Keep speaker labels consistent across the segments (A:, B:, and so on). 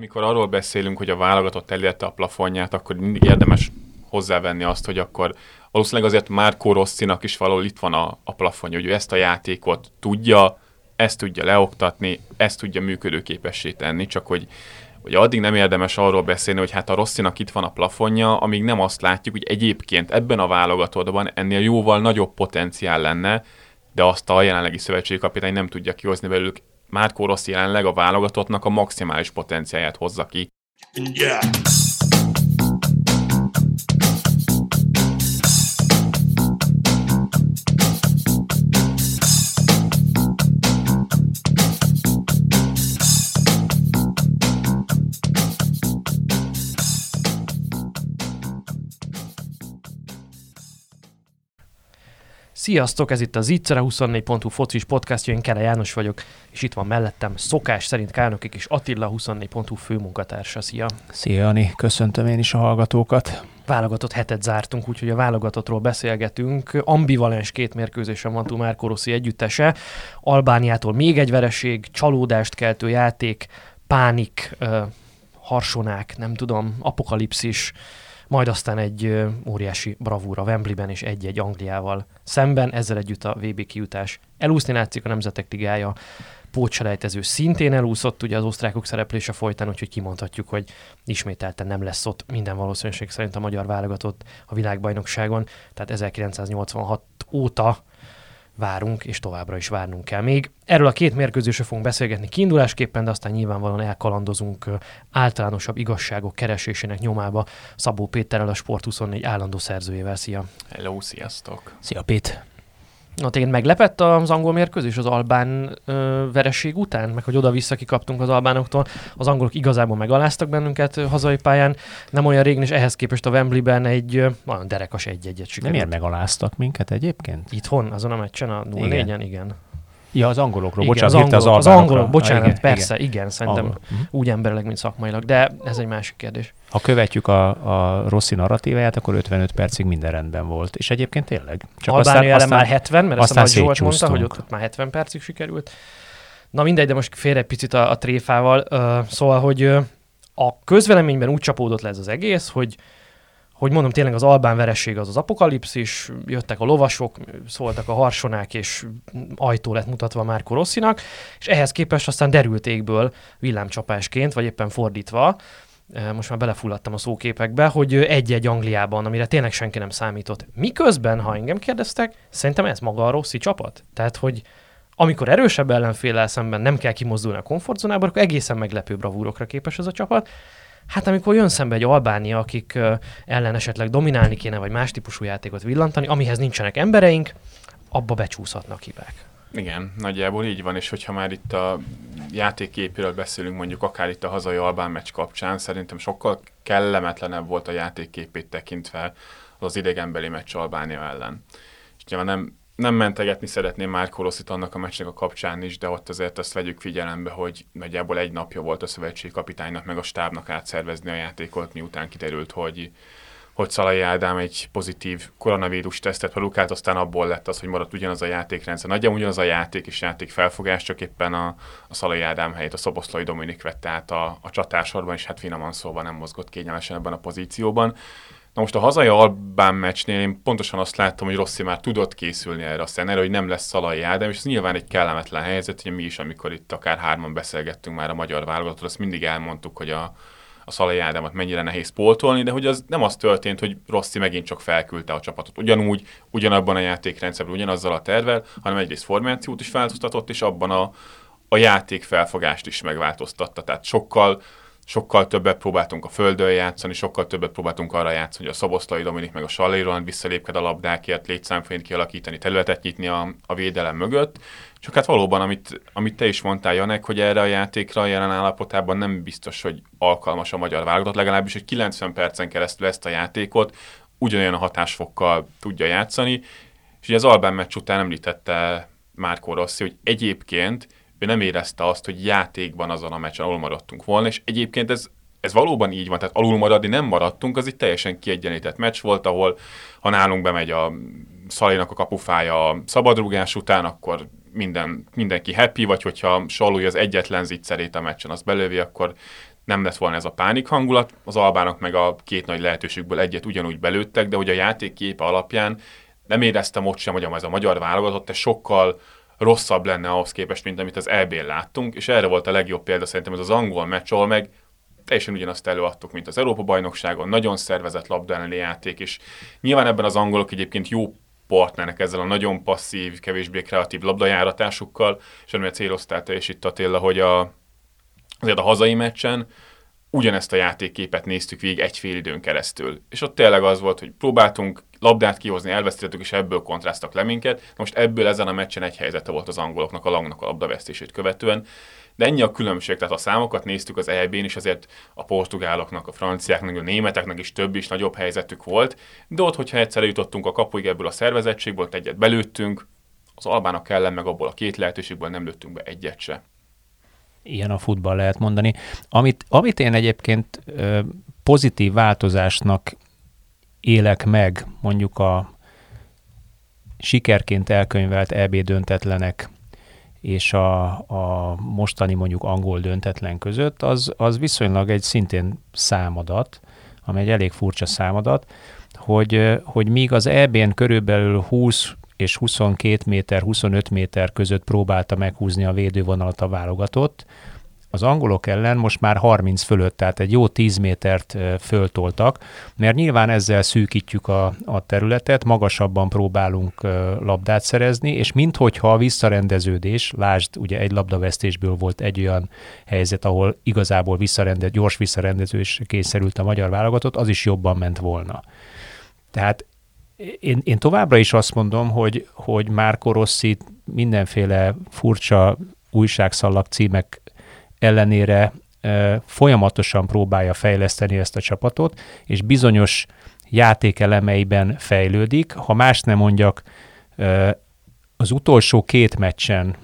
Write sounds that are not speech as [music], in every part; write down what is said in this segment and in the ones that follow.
A: Amikor arról beszélünk, hogy a válogatott elérte a plafonját, akkor mindig érdemes hozzávenni azt, hogy akkor valószínűleg azért már Rosszinak is valahol itt van a, a plafonja, hogy ő ezt a játékot tudja, ezt tudja leoktatni, ezt tudja működőképessé tenni, csak hogy, hogy addig nem érdemes arról beszélni, hogy hát a Rosszinak itt van a plafonja, amíg nem azt látjuk, hogy egyébként ebben a válogatottban ennél jóval nagyobb potenciál lenne, de azt a jelenlegi szövetségi kapitány nem tudja kihozni belőlük. Márkó Rossi jelenleg a válogatottnak a maximális potenciáját hozza ki. Yeah.
B: Sziasztok, ez itt az Itzere 24.hu focis podcastja, én Kele János vagyok, és itt van mellettem szokás szerint Kálnokik és Attila 24.hu főmunkatársa. Szia!
C: Szia, Ani, köszöntöm én is a hallgatókat.
B: Válogatott hetet zártunk, úgyhogy a válogatottról beszélgetünk. Ambivalens két mérkőzésen van Márko Rossi együttese. Albániától még egy vereség, csalódást keltő játék, pánik, harsonák, nem tudom, apokalipszis, majd aztán egy óriási bravúra Wembleyben és egy-egy Angliával szemben, ezzel együtt a VB kiutás elúszni látszik a Nemzetek Ligája pótselejtező szintén elúszott ugye az osztrákok szereplése folytán, úgyhogy kimondhatjuk, hogy ismételten nem lesz ott minden valószínűség szerint a magyar válogatott a világbajnokságon, tehát 1986 óta várunk, és továbbra is várnunk kell még. Erről a két mérkőzésről fogunk beszélgetni kiindulásképpen, de aztán nyilvánvalóan elkalandozunk általánosabb igazságok keresésének nyomába Szabó Péterrel, a Sport 24 állandó szerzőjével. Szia!
A: Hello, sziasztok!
C: Szia, Pét!
B: Na, téged meglepett az angol mérkőzés az albán ö, vereség után, meg hogy oda-vissza kikaptunk az albánoktól. Az angolok igazából megaláztak bennünket ö, hazai pályán. Nem olyan régen, és ehhez képest a Wembleyben egy ö, nagyon derekas egy-egyet sikerült.
C: Nem miért megaláztak minket egyébként?
B: Itthon, azon a meccsen a 0 4 igen. igen.
C: Ja, az angolokról, igen,
B: bocsánat, az, angolok, az, az angolok, bocsánat, ah, igen, persze, igen, igen szerintem Angol. Mhm. úgy emberileg, mint szakmailag, de ez egy másik kérdés.
C: Ha követjük a, a Rossi narratíváját, akkor 55 percig minden rendben volt, és egyébként tényleg.
B: Csak Albánia aztán, aztán, már 70, mert aztán ezt a Nagy Zsolt mondta, hogy ott, ott már 70 percig sikerült. Na mindegy, de most félre egy picit a, a tréfával. Uh, szóval, hogy uh, a közveleményben úgy csapódott le ez az egész, hogy hogy mondom, tényleg az albán veresség az az apokalipszis, jöttek a lovasok, szóltak a harsonák, és ajtó lett mutatva Márko Rosszinak, és ehhez képest aztán derült égből villámcsapásként, vagy éppen fordítva, eh, most már belefulladtam a szóképekbe, hogy egy-egy Angliában, amire tényleg senki nem számított. Miközben, ha engem kérdeztek, szerintem ez maga a Rossi csapat. Tehát, hogy amikor erősebb ellenféllel szemben nem kell kimozdulni a komfortzónából, akkor egészen meglepő bravúrokra képes ez a csapat. Hát amikor jön szembe egy Albánia, akik ellen esetleg dominálni kéne, vagy más típusú játékot villantani, amihez nincsenek embereink, abba becsúszhatnak hibák.
A: Igen, nagyjából így van, és hogyha már itt a játékképéről beszélünk, mondjuk akár itt a hazai Albán meccs kapcsán, szerintem sokkal kellemetlenebb volt a játékképét tekintve az idegenbeli meccs Albánia ellen. És nyilván nem nem mentegetni szeretném már Koloszit annak a meccsnek a kapcsán is, de ott azért azt vegyük figyelembe, hogy nagyjából egy napja volt a szövetségi kapitánynak meg a stábnak átszervezni a játékot, miután kiderült, hogy hogy Szalai Ádám egy pozitív koronavírus tesztet produkált, aztán abból lett az, hogy maradt ugyanaz a játékrendszer. Nagyjából ugyanaz a játék és játék felfogás, csak éppen a, a Szalai Ádám helyét a Szoboszlai Dominik vette át a, a csatársorban, és hát finoman szóval nem mozgott kényelmesen ebben a pozícióban. Na most a hazai Albán meccsnél én pontosan azt láttam, hogy Rossi már tudott készülni erre a szenára, hogy nem lesz Szalai Ádám, és ez nyilván egy kellemetlen helyzet, hogy mi is, amikor itt akár hárman beszélgettünk már a magyar válogatról, azt mindig elmondtuk, hogy a, a Szalai Ádámot mennyire nehéz pótolni, de hogy az nem az történt, hogy Rossi megint csak felküldte a csapatot ugyanúgy, ugyanabban a játékrendszerben, ugyanazzal a tervel, hanem egyrészt formációt is változtatott, és abban a, a játék felfogást is megváltoztatta. Tehát sokkal sokkal többet próbáltunk a földön játszani, sokkal többet próbáltunk arra játszani, hogy a Szoboszlai Dominik meg a Sallai Roland visszalépked a labdákért, létszámfényt kialakítani, területet nyitni a, a védelem mögött. Csak hát valóban, amit, amit te is mondtál, Janek, hogy erre a játékra a jelen állapotában nem biztos, hogy alkalmas a magyar válogatott, legalábbis, hogy 90 percen keresztül ezt a játékot ugyanolyan a hatásfokkal tudja játszani. És ugye az Albán meccs után említette Márkó Rossi, hogy egyébként ő nem érezte azt, hogy játékban azon a meccsen alul maradtunk volna, és egyébként ez, ez valóban így van, tehát alul maradni nem maradtunk, az egy teljesen kiegyenlített meccs volt, ahol ha nálunk bemegy a Szalinak a kapufája a szabadrúgás után, akkor minden, mindenki happy, vagy hogyha Salúj az egyetlen zicserét a meccsen, az belövi, akkor nem lett volna ez a pánik hangulat, az albánok meg a két nagy lehetőségből egyet ugyanúgy belőttek, de hogy a játék képe alapján nem éreztem ott sem, hogy ez a magyar válogatott, ez sokkal rosszabb lenne ahhoz képest, mint amit az EB-n láttunk, és erre volt a legjobb példa szerintem ez az angol meccs, ahol meg teljesen ugyanazt előadtuk, mint az Európa-bajnokságon, nagyon szervezett labda elleni játék, és nyilván ebben az angolok egyébként jó partnernek ezzel a nagyon passzív, kevésbé kreatív labdajáratásukkal, és amire céloztál te is itt Attila, hogy a, azért a hazai meccsen ugyanezt a játékképet néztük végig egy fél időn keresztül. És ott tényleg az volt, hogy próbáltunk labdát kihozni, elveszítettük, és ebből kontrasztak le minket. Most ebből ezen a meccsen egy helyzete volt az angoloknak, a langnak a labdavesztését követően. De ennyi a különbség, tehát a számokat néztük az EB-n, és azért a portugáloknak, a franciáknak, a németeknek is több is nagyobb helyzetük volt. De ott, hogyha egyszer jutottunk a kapuig ebből a szervezettségből, egyet belőttünk, az albának ellen meg abból a két lehetőségből nem lőttünk be egyet se.
C: Ilyen a futball lehet mondani. Amit, amit én egyébként pozitív változásnak élek meg, mondjuk a sikerként elkönyvelt EB döntetlenek és a, a mostani mondjuk angol döntetlen között, az, az viszonylag egy szintén számadat, ami egy elég furcsa számadat, hogy, hogy míg az EB-n körülbelül 20 és 22 méter, 25 méter között próbálta meghúzni a védővonalat a válogatott, az angolok ellen most már 30 fölött, tehát egy jó 10 métert föltoltak, mert nyilván ezzel szűkítjük a, a területet, magasabban próbálunk labdát szerezni, és minthogyha a visszarendeződés, lásd, ugye egy labdavesztésből volt egy olyan helyzet, ahol igazából visszarende, gyors visszarendezés kényszerült a magyar válogatott, az is jobban ment volna. Tehát én, én továbbra is azt mondom, hogy, hogy Márko Rossi mindenféle furcsa újságszallag címek ellenére folyamatosan próbálja fejleszteni ezt a csapatot, és bizonyos játékelemeiben fejlődik. Ha más nem mondjak, az utolsó két meccsen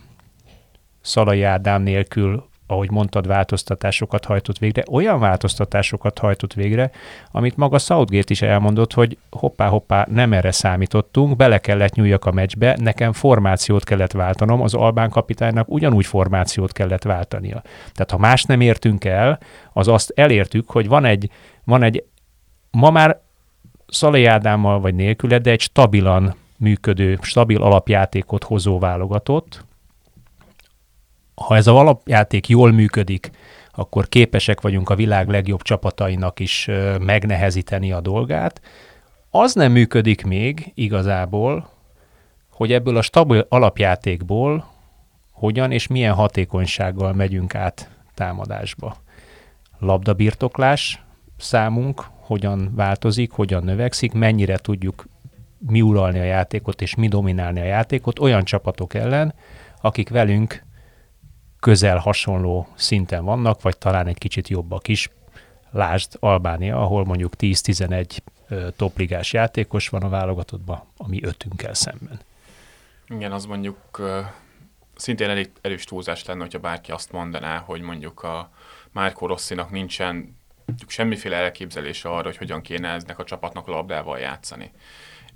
C: Szalai Ádám nélkül ahogy mondtad, változtatásokat hajtott végre, olyan változtatásokat hajtott végre, amit maga Southgate is elmondott, hogy hoppá-hoppá, nem erre számítottunk, bele kellett nyúljak a meccsbe, nekem formációt kellett váltanom, az Albán kapitánynak ugyanúgy formációt kellett váltania. Tehát ha más nem értünk el, az azt elértük, hogy van egy, van egy ma már Szalai Ádámmal vagy nélküle, de egy stabilan működő, stabil alapjátékot hozó válogatott, ha ez a alapjáték jól működik, akkor képesek vagyunk a világ legjobb csapatainak is megnehezíteni a dolgát. Az nem működik még igazából, hogy ebből a stabil alapjátékból hogyan és milyen hatékonysággal megyünk át támadásba. Labdabirtoklás számunk hogyan változik, hogyan növekszik, mennyire tudjuk mi uralni a játékot és mi dominálni a játékot olyan csapatok ellen, akik velünk közel hasonló szinten vannak, vagy talán egy kicsit jobbak is. Lásd Albánia, ahol mondjuk 10-11 topligás játékos van a válogatottban, ami ötünkkel szemben.
A: Igen, az mondjuk szintén elég erős túlzás lenne, hogyha bárki azt mondaná, hogy mondjuk a Márko Rosszinak nincsen semmiféle elképzelése arra, hogy hogyan kéne eznek a csapatnak labdával játszani.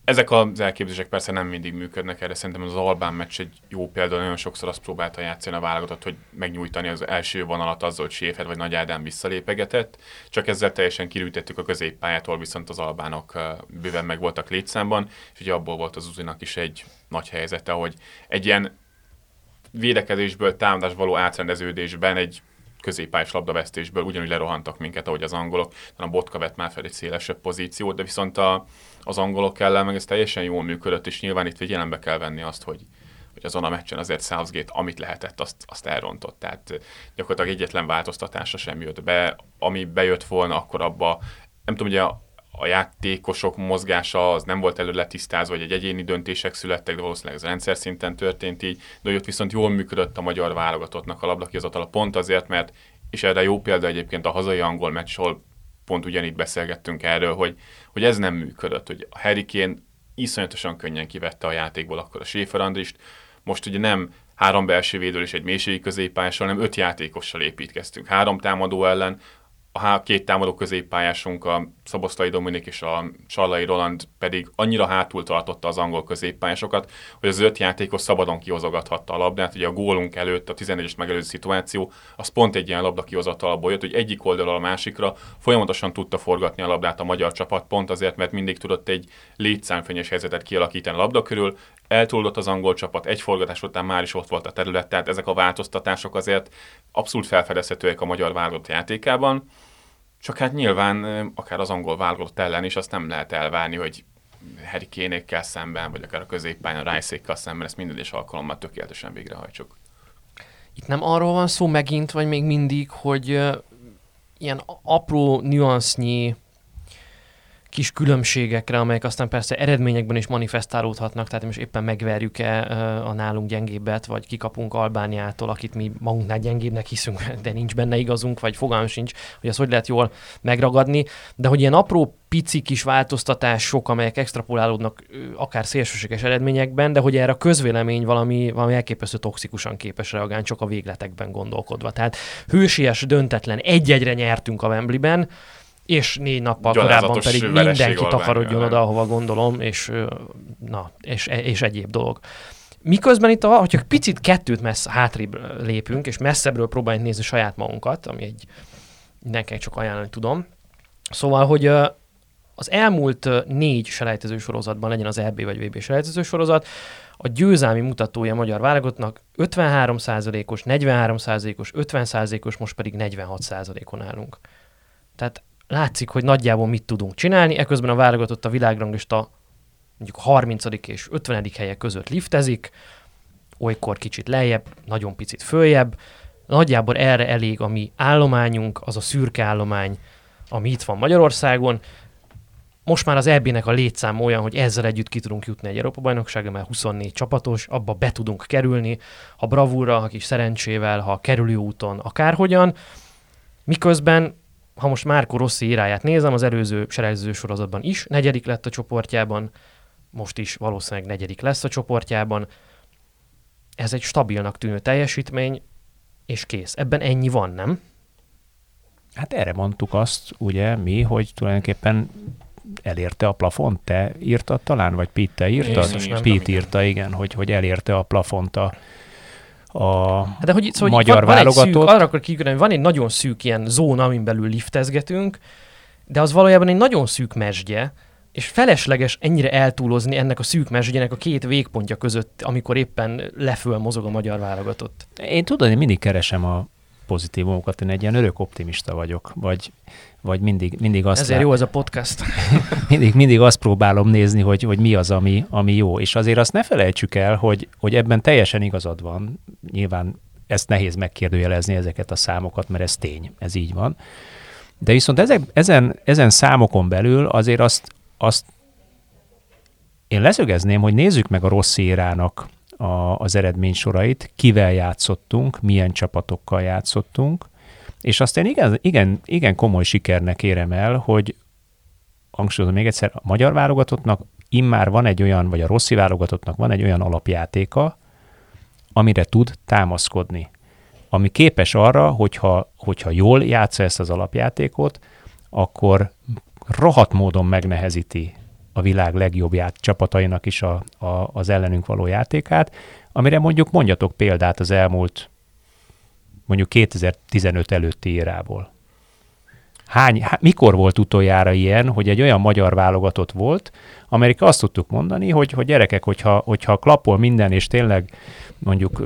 A: Ezek az elképzelések persze nem mindig működnek, erre. Szerintem az Albán meccs egy jó példa, nagyon sokszor azt próbálta játszani a válogatott, hogy megnyújtani az első vonalat azzal, hogy Séfer vagy Nagy Ádám visszalépegetett, csak ezzel teljesen kirűtettük a középpályától, viszont az albánok bőven meg voltak létszámban, és ugye abból volt az Uzinak is egy nagy helyzete, hogy egy ilyen védekezésből támadás való átrendeződésben egy középpályás labdavesztésből ugyanúgy lerohantak minket, ahogy az angolok. A Botka vett már fel egy szélesebb pozíciót, de viszont a, az angolok ellen meg ez teljesen jól működött, és nyilván itt figyelembe kell venni azt, hogy, hogy azon a meccsen azért Southgate, amit lehetett, azt, azt elrontott. Tehát gyakorlatilag egyetlen változtatása sem jött be. Ami bejött volna, akkor abba, nem tudom, ugye a, játékosok mozgása az nem volt előre tisztázva, vagy egy egyéni döntések születtek, de valószínűleg ez rendszer szinten történt így, de ott viszont jól működött a magyar válogatottnak a labdakihozatala pont azért, mert és erre jó példa egyébként a hazai angol meccs, ahol pont ugyanígy beszélgettünk erről, hogy, hogy ez nem működött, hogy a Harry Kane iszonyatosan könnyen kivette a játékból akkor a Schäfer Andrist, most ugye nem három belső védő és egy mélységi középpályással, hanem öt játékossal építkeztünk. Három támadó ellen, a két támadó középpályásunk, a Szoboszlai Dominik és a Csallai Roland pedig annyira hátul tartotta az angol középpályásokat, hogy az öt játékos szabadon kihozogathatta a labdát. Ugye a gólunk előtt a 11-es megelőző szituáció, az pont egy ilyen labda kihozatalból jött, hogy egyik oldalról a másikra folyamatosan tudta forgatni a labdát a magyar csapat, pont azért, mert mindig tudott egy létszámfényes helyzetet kialakítani a labda körül, eltúldott az angol csapat, egy forgatás után már is ott volt a terület, tehát ezek a változtatások azért abszolút felfedezhetőek a magyar válogatott játékában. Csak hát nyilván akár az angol válogatott ellen is azt nem lehet elvárni, hogy Harry Kénékkel szemben, vagy akár a középpályán Rice-ékkal szemben ezt minden is alkalommal tökéletesen végrehajtsuk.
B: Itt nem arról van szó megint, vagy még mindig, hogy ilyen apró nüansznyi kis különbségekre, amelyek aztán persze eredményekben is manifestálódhatnak, tehát most éppen megverjük-e a nálunk gyengébbet, vagy kikapunk Albániától, akit mi magunknál gyengébbnek hiszünk, [laughs] de nincs benne igazunk, vagy fogalm sincs, hogy azt hogy lehet jól megragadni, de hogy ilyen apró pici kis változtatások, amelyek extrapolálódnak akár szélsőséges eredményekben, de hogy erre a közvélemény valami, valami elképesztő toxikusan képes reagálni, csak a végletekben gondolkodva. Tehát hősies, döntetlen, egy-egyre nyertünk a Wembleyben, és négy nappal korábban pedig mindenki takarodjon oda, ahova gondolom, és, na, és, és egyéb dolog. Miközben itt, a, hogyha picit kettőt messze hátrébb lépünk, és messzebbről próbáljuk nézni saját magunkat, ami egy mindenkinek csak ajánlani tudom. Szóval, hogy az elmúlt négy selejtező sorozatban, legyen az EB vagy VB selejtező sorozat, a győzelmi mutatója a magyar válogatnak 53%-os, 43%-os, 50%-os, most pedig 46%-on állunk. Tehát látszik, hogy nagyjából mit tudunk csinálni, eközben a válogatott a világranglista mondjuk 30. és 50. helye között liftezik, olykor kicsit lejjebb, nagyon picit följebb. Nagyjából erre elég a mi állományunk, az a szürke állomány, ami itt van Magyarországon. Most már az EB-nek a létszám olyan, hogy ezzel együtt ki tudunk jutni egy Európa-bajnokságra, mert 24 csapatos, abba be tudunk kerülni, ha bravúra, ha kis szerencsével, ha kerülő úton, akárhogyan. Miközben ha most Márko Rossi iráját nézem, az előző selejtező sorozatban is negyedik lett a csoportjában, most is valószínűleg negyedik lesz a csoportjában. Ez egy stabilnak tűnő teljesítmény, és kész. Ebben ennyi van, nem?
C: Hát erre mondtuk azt, ugye, mi, hogy tulajdonképpen elérte a plafont, te írtad talán, vagy Pete, te írtad? Pete írta, igen, hogy, hogy elérte a plafont a, a hát De hogy, szóval magyar van, válogatott.
B: Van egy szűk, arra akkor hogy van egy nagyon szűk ilyen zóna, amin belül liftezgetünk, de az valójában egy nagyon szűk mesdje, és felesleges ennyire eltúlozni ennek a szűk mesdjének a két végpontja között, amikor éppen leföl mozog a magyar válogatott.
C: Én tudod, én mindig keresem a pozitívumokat, én egy ilyen örök optimista vagyok, vagy vagy mindig, mindig azt...
B: Ezért lát... jó ez a podcast. [laughs]
C: mindig, mindig azt próbálom nézni, hogy, hogy mi az, ami, ami jó. És azért azt ne felejtsük el, hogy, hogy ebben teljesen igazad van. Nyilván ezt nehéz megkérdőjelezni ezeket a számokat, mert ez tény, ez így van. De viszont ezek, ezen, ezen számokon belül azért azt, azt én leszögezném, hogy nézzük meg a rossz érának a, az eredménysorait, kivel játszottunk, milyen csapatokkal játszottunk, és azt én igen, igen, igen komoly sikernek érem el, hogy hangsúlyozom még egyszer, a magyar válogatottnak immár van egy olyan, vagy a rossz válogatottnak van egy olyan alapjátéka, amire tud támaszkodni. Ami képes arra, hogyha, hogyha jól játsza ezt az alapjátékot, akkor rohadt módon megnehezíti a világ legjobb ját, csapatainak is a, a, az ellenünk való játékát, amire mondjuk mondjatok példát az elmúlt mondjuk 2015 előtti érából. Hány, há, mikor volt utoljára ilyen, hogy egy olyan magyar válogatott volt, amelyik azt tudtuk mondani, hogy, hogy gyerekek, hogyha, hogyha klappol minden, és tényleg mondjuk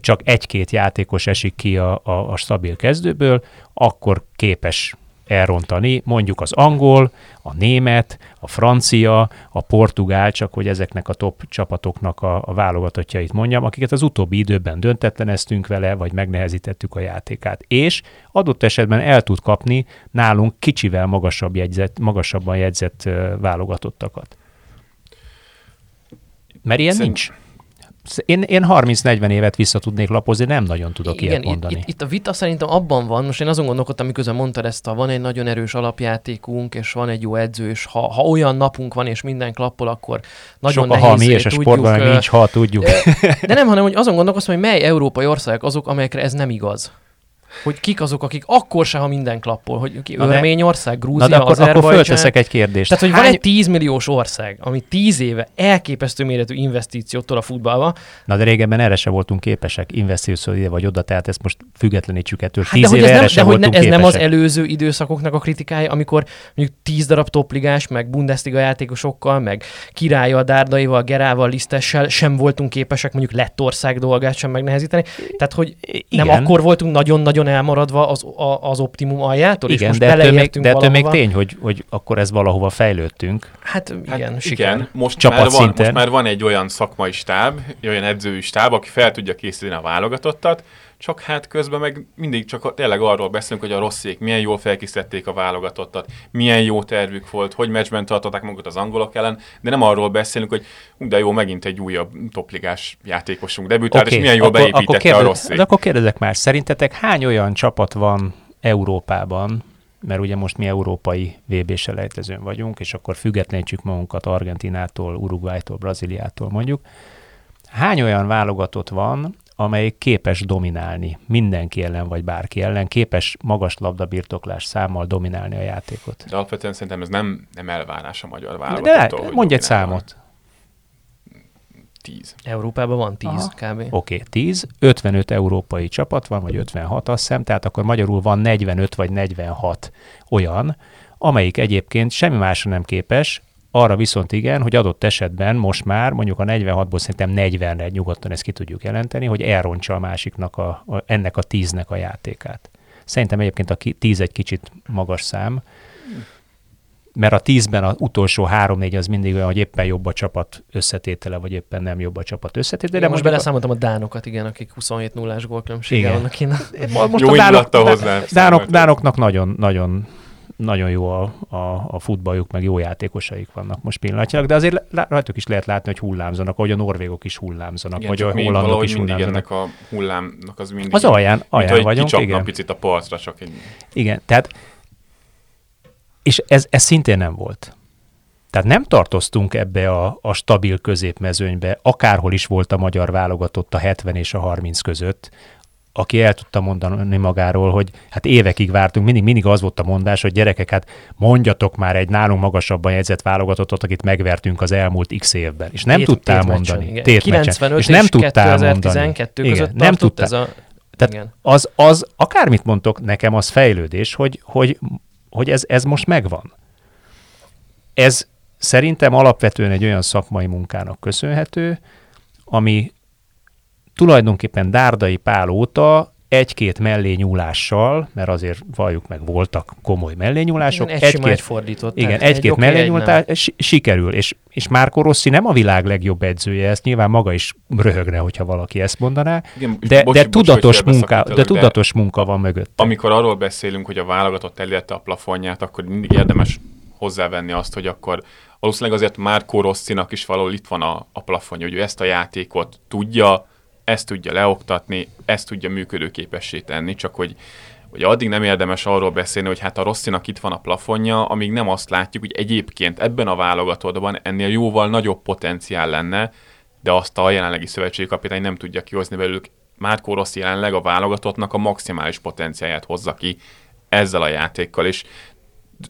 C: csak egy-két játékos esik ki a, a, a stabil kezdőből, akkor képes elrontani, mondjuk az angol, a német, a francia, a portugál, csak hogy ezeknek a top csapatoknak a, a válogatottjait mondjam, akiket az utóbbi időben döntetleneztünk vele, vagy megnehezítettük a játékát. És adott esetben el tud kapni nálunk kicsivel magasabb jegyzet, magasabban jegyzett válogatottakat. Mert ilyen Szerint... nincs. Én, én 30-40 évet vissza tudnék lapozni, nem nagyon tudok Igen, ilyet mondani.
B: Itt, itt, a vita szerintem abban van, most én azon gondolkodtam, miközben mondtad ezt, a van egy nagyon erős alapjátékunk, és van egy jó edző, és ha, ha olyan napunk van, és minden klappol, akkor nagyon Sok
C: a nehéz, mi, és a sportban uh, nincs ha, tudjuk.
B: De nem, hanem hogy azon gondolkoztam, hogy mely európai országok azok, amelyekre ez nem igaz. Hogy kik azok, akik akkor se, ha minden klappol, hogy ki, Örményország, Grúzia, na de
C: akkor, akkor fölteszek egy kérdést.
B: Tehát, hogy Hány... van egy 10 milliós ország, ami 10 éve elképesztő méretű investíciót tol a futballba.
C: Na de régebben erre se voltunk képesek, investíció ide vagy oda, tehát ezt most függetlenítsük ettől. 10 hát, éve ez, nem, de hogy ne,
B: ez nem az előző időszakoknak a kritikája, amikor mondjuk 10 darab topligás, meg Bundesliga játékosokkal, meg királya, Dárdaival, Gerával, Lisztessel sem voltunk képesek mondjuk Lettország dolgát sem megnehezíteni. Tehát, hogy Igen. nem akkor voltunk nagyon-nagyon elmaradva az, a, az optimum aljától,
C: igen,
B: és most
C: de ettől még, de ettől még tény, hogy, hogy akkor ez valahova fejlődtünk.
B: Hát igen, hát
A: igen. Most, Csapat már van, most már van egy olyan szakmai stáb, olyan edzői stáb, aki fel tudja készíteni a válogatottat, csak hát közben meg mindig csak tényleg arról beszélünk, hogy a rosszék milyen jól felkészítették a válogatottat, milyen jó tervük volt, hogy meccsben tartották magukat az angolok ellen, de nem arról beszélünk, hogy de jó, megint egy újabb topligás játékosunk debütált, okay, és milyen jól akkor, beépítette akkor kérdez, a rosszék.
C: De akkor kérdezek már, szerintetek hány olyan csapat van Európában, mert ugye most mi európai VB selejtezőn vagyunk, és akkor függetlenítsük magunkat Argentinától, Uruguaytól, Brazíliától mondjuk. Hány olyan válogatott van, amelyik képes dominálni mindenki ellen, vagy bárki ellen, képes magas labdabirtoklás számmal dominálni a játékot.
A: De alapvetően szerintem ez nem, nem elvárás a magyar válogatottól.
C: De mondj egy számot.
A: 10.
B: Európában van 10 Aha. kb.
C: Oké, okay, 10. 55 európai csapat van, vagy 56 azt hiszem, tehát akkor magyarul van 45 vagy 46 olyan, amelyik egyébként semmi másra nem képes, arra viszont igen, hogy adott esetben most már mondjuk a 46-ból szerintem 40-re nyugodtan ezt ki tudjuk jelenteni, hogy elrontsa a másiknak a, a, ennek a 10-nek a játékát. Szerintem egyébként a 10 egy kicsit magas szám, mert a 10-ben az utolsó 3-4 az mindig olyan, hogy éppen jobb a csapat összetétele, vagy éppen nem jobb a csapat összetétele.
B: De most beleszámoltam a dánokat, igen, akik 27 0 ás gólkülönbséggel vannak innen.
A: Most Jó a dánok, dánok,
C: dánok, dánoknak nagyon, nagyon nagyon jó a, a, a futballjuk, meg jó játékosaik vannak most pillanatnyilag, de azért rajtuk is lehet látni, hogy hullámzanak, ahogy a norvégok is hullámzanak, igen, vagy a hollandok is
A: mindig ennek a hullámnak az mindig...
C: Az alján, alján mint, vagyunk, igen.
A: picit a partra, csak egy...
C: Igen, tehát és ez, ez szintén nem volt. Tehát nem tartoztunk ebbe a, a stabil középmezőnybe, akárhol is volt a magyar válogatott a 70 és a 30 között, aki el tudta mondani magáról, hogy hát évekig vártunk, mindig, mindig az volt a mondás, hogy gyerekek, hát mondjatok már egy nálunk magasabban jegyzett válogatottat, akit megvertünk az elmúlt x évben. És nem tét, tudtál tét mondani.
B: Meccsen, Tét 95 és, és nem tudtál 2012 mondani. között igen, nem tudtál. ez a...
C: Tehát igen. az, az, akármit mondtok, nekem az fejlődés, hogy, hogy, hogy ez, ez most megvan. Ez szerintem alapvetően egy olyan szakmai munkának köszönhető, ami tulajdonképpen Dárdai Pál óta egy-két mellényúlással, mert azért valljuk meg, voltak komoly mellényúlások.
B: Igen, egy egy fordított.
C: Igen, egy-két egy mellényúlás sikerül, és, és Márko Rossi nem a világ legjobb edzője, ezt nyilván maga is röhögne, hogyha valaki ezt mondaná, Igen, de, bocsi, de, tudatos, bocsi, munka, de tudatos munka van mögött.
A: Amikor arról beszélünk, hogy a válogatott elérte a plafonját, akkor mindig érdemes hozzávenni azt, hogy akkor valószínűleg azért Márko Rosszinak is valahol itt van a, a plafonja, hogy ő ezt a játékot tudja, ezt tudja leoktatni, ezt tudja működőképessé tenni, csak hogy, hogy addig nem érdemes arról beszélni, hogy hát a Rosszinak itt van a plafonja, amíg nem azt látjuk, hogy egyébként ebben a válogatottban ennél jóval nagyobb potenciál lenne, de azt a jelenlegi szövetségi kapitány nem tudja kihozni belőlük. Márkó Rossi jelenleg a válogatottnak a maximális potenciáját hozza ki ezzel a játékkal, és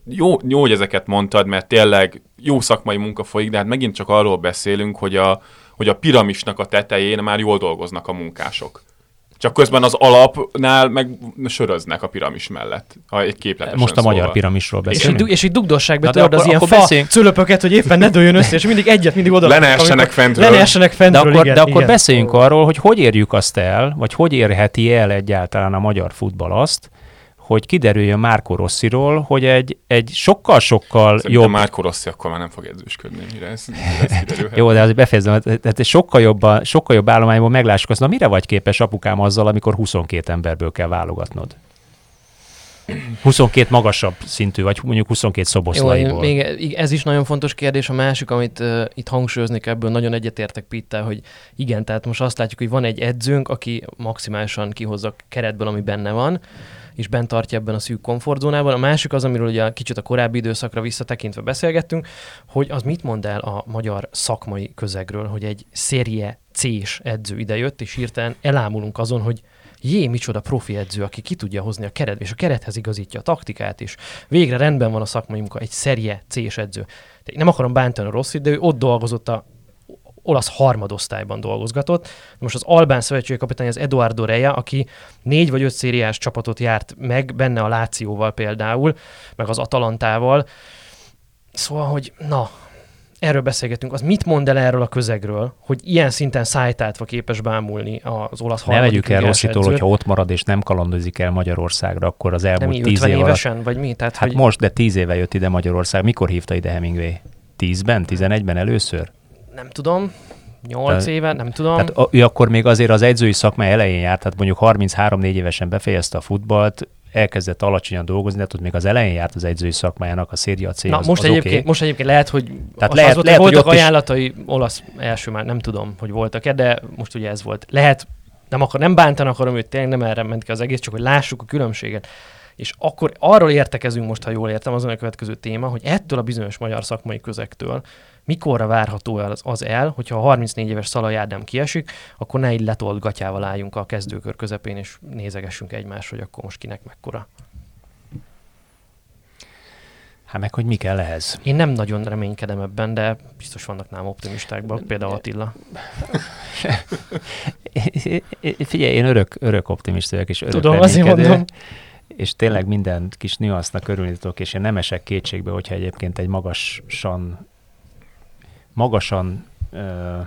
A: jó, jó, hogy ezeket mondtad, mert tényleg jó szakmai munka folyik, de hát megint csak arról beszélünk, hogy a, hogy a piramisnak a tetején már jól dolgoznak a munkások. Csak közben az alapnál meg söröznek a piramis mellett, ha egy képletesen
C: Most a szóval. magyar piramisról beszélünk.
B: És, és így dugdossák be tudod az ilyen fa beszéljünk. cölöpöket, hogy éppen ne dőljön össze, és mindig egyet, mindig oda.
A: Le ne essenek fentről.
B: Le ne essenek fentről,
C: de akkor, igen, de akkor igen. beszéljünk arról, hogy hogy érjük azt el, vagy hogy érheti el egyáltalán a magyar futball azt, hogy kiderüljön Márko Rossziról, hogy egy, egy sokkal-sokkal jobb...
A: Márko Rossi akkor már nem fog edzősködni, mire ez, mire ez [laughs]
C: Jó, de azért befejezem, tehát sokkal jobb, sokkal jobb állományból meglássuk azt, na mire vagy képes apukám azzal, amikor 22 emberből kell válogatnod? 22 magasabb szintű, vagy mondjuk 22 szoboszlaiból. Jó,
B: még ez is nagyon fontos kérdés. A másik, amit uh, itt hangsúlyoznék ebből, nagyon egyetértek Pittel, hogy igen, tehát most azt látjuk, hogy van egy edzőnk, aki maximálisan kihozza keretből, ami benne van, és bent tartja ebben a szűk komfortzónában. A másik az, amiről ugye kicsit a korábbi időszakra visszatekintve beszélgettünk, hogy az mit mond el a magyar szakmai közegről, hogy egy szérie C-s edző idejött, és hirtelen elámulunk azon, hogy jé, micsoda profi edző, aki ki tudja hozni a keret, és a kerethez igazítja a taktikát is. Végre rendben van a szakmai munka, egy szerje C-s edző. Nem akarom bántani a rosszit, de ő ott dolgozott a olasz harmadosztályban dolgozgatott. Most az Albán szövetségi kapitány az Eduardo Reja, aki négy vagy öt szériás csapatot járt meg, benne a Lációval például, meg az Atalantával. Szóval, hogy na, erről beszélgetünk, az mit mond el erről a közegről, hogy ilyen szinten szájtátva képes bámulni az olasz
C: Ne vegyük el Rosszitól, hogyha ott marad és nem kalandozik el Magyarországra, akkor az elmúlt nem, tíz év
B: évesen, alatt... vagy mi?
C: Tehát, hát hogy... most, de tíz éve jött ide Magyarország. Mikor hívta ide Hemingway? Tízben? Tizenegyben először?
B: Nem tudom. Nyolc éve, nem tudom.
C: Tehát ő akkor még azért az edzői szakma elején járt, tehát mondjuk 33-4 évesen befejezte a futballt, elkezdett alacsonyan dolgozni, de tudod, még az elején járt az edzői szakmájának a széria C.
B: Na,
C: az,
B: most,
C: az
B: egyébként, okay. most egyébként lehet, hogy Tehát lehet, az volt, lehet, voltak hogy ajánlatai, is... olasz első már nem tudom, hogy voltak-e, de most ugye ez volt. Lehet, nem, akar, nem bántan akarom őt, tényleg nem erre ment ki az egész, csak hogy lássuk a különbséget. És akkor arról értekezünk most, ha jól értem, azon a következő téma, hogy ettől a bizonyos magyar szakmai közektől mikorra várható az, az el, hogyha a 34 éves Szalai Ádám kiesik, akkor ne így letolt gatyával álljunk a kezdőkör közepén, és nézegessünk egymást, hogy akkor most kinek mekkora.
C: Hát meg, hogy mi kell ehhez?
B: Én nem nagyon reménykedem ebben, de biztos vannak nálam optimistákban, például Attila. [laughs]
C: Figyelj, én örök, örök optimista vagyok, és örök
B: Tudom, azért mondom.
C: És tényleg minden kis nüansznak örülni tudok, és én nem esek kétségbe, hogyha egyébként egy magasan magasan ö,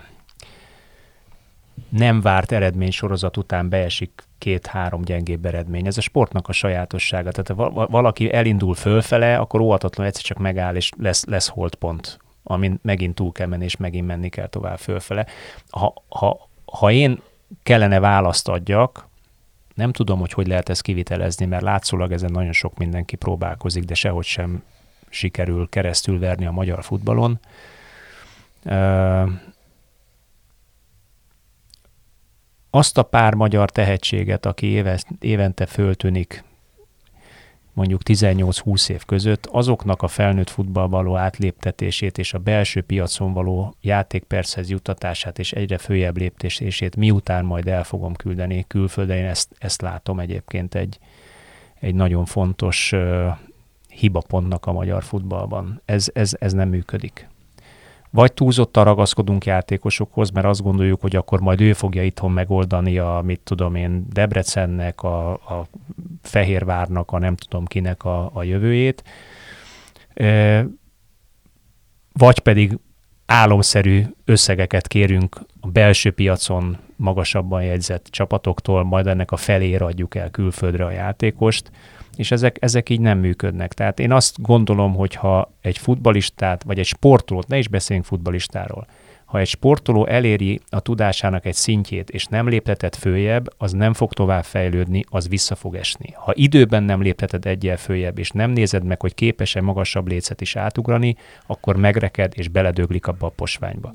C: nem várt eredmény sorozat után beesik két-három gyengébb eredmény. Ez a sportnak a sajátossága. Tehát ha valaki elindul fölfele, akkor óhatatlanul egyszer csak megáll, és lesz, lesz holdpont, amin megint túl kell menni, és megint menni kell tovább fölfele. Ha, ha, ha én kellene választ adjak, nem tudom, hogy hogy lehet ezt kivitelezni, mert látszólag ezen nagyon sok mindenki próbálkozik, de sehogy sem sikerül keresztül verni a magyar futballon azt a pár magyar tehetséget, aki évente föltűnik mondjuk 18-20 év között, azoknak a felnőtt futball való átléptetését és a belső piacon való játékperchez juttatását és egyre följebb léptését miután majd el fogom küldeni külföldre, én ezt, ezt látom egyébként egy, egy nagyon fontos uh, hibapontnak a magyar futballban. Ez, ez, ez nem működik vagy túlzottan ragaszkodunk játékosokhoz, mert azt gondoljuk, hogy akkor majd ő fogja itthon megoldani a, mit tudom én, Debrecennek, a, a Fehérvárnak, a nem tudom kinek a, a jövőjét, vagy pedig álomszerű összegeket kérünk a belső piacon magasabban jegyzett csapatoktól, majd ennek a felére adjuk el külföldre a játékost, és ezek, ezek így nem működnek. Tehát én azt gondolom, hogy ha egy futbalistát, vagy egy sportolót, ne is beszéljünk futbalistáról, ha egy sportoló eléri a tudásának egy szintjét, és nem léptetett följebb, az nem fog tovább fejlődni, az vissza fog esni. Ha időben nem lépteted egyel följebb, és nem nézed meg, hogy képes-e magasabb lécet is átugrani, akkor megreked, és beledöglik abba a posványba.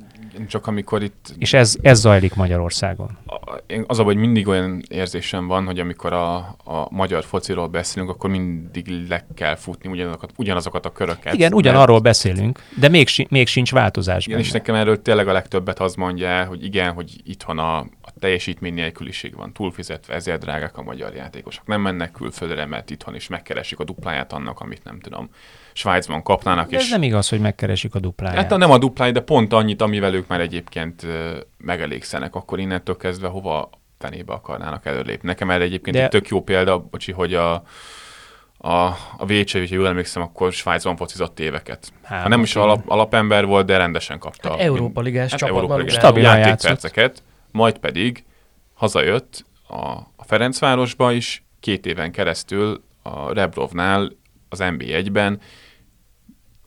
A: Csak amikor itt...
C: És ez, ez zajlik Magyarországon.
A: Én az a, hogy mindig olyan érzésem van, hogy amikor a, a magyar fociról beszélünk, akkor mindig le kell futni ugyanazokat, ugyanazokat a köröket.
C: Igen, ugyanarról mert... beszélünk, de még, még sincs változás.
A: Igen, benne. és nekem erről tényleg a legtöbbet az mondja hogy igen, hogy itthon a, a teljesítmény nélküliség van, túlfizetve, ezért drágák a magyar játékosok. Nem mennek külföldre, mert itthon is megkeresik a dupláját annak, amit nem tudom Svájcban kapnának.
C: De ez és... nem igaz, hogy megkeresik a dupláját.
A: Hát nem a dupláját, de pont annyit, amivel ők már egyébként megelégszenek, akkor innentől kezdve hova fenébe akarnának előlépni. Nekem erre egyébként de... egy tök jó példa, bocsi, hogy a, a, a Vécse, hogyha jól emlékszem, akkor Svájcban focizott éveket. Hát, ha nem is alap, alapember volt, de rendesen kapta.
B: Hát Európa Ligás hát csapatban. Európa Ligás
C: stabilan játékperceket,
A: majd pedig hazajött a, a Ferencvárosba is, két éven keresztül a Rebrovnál az NB1-ben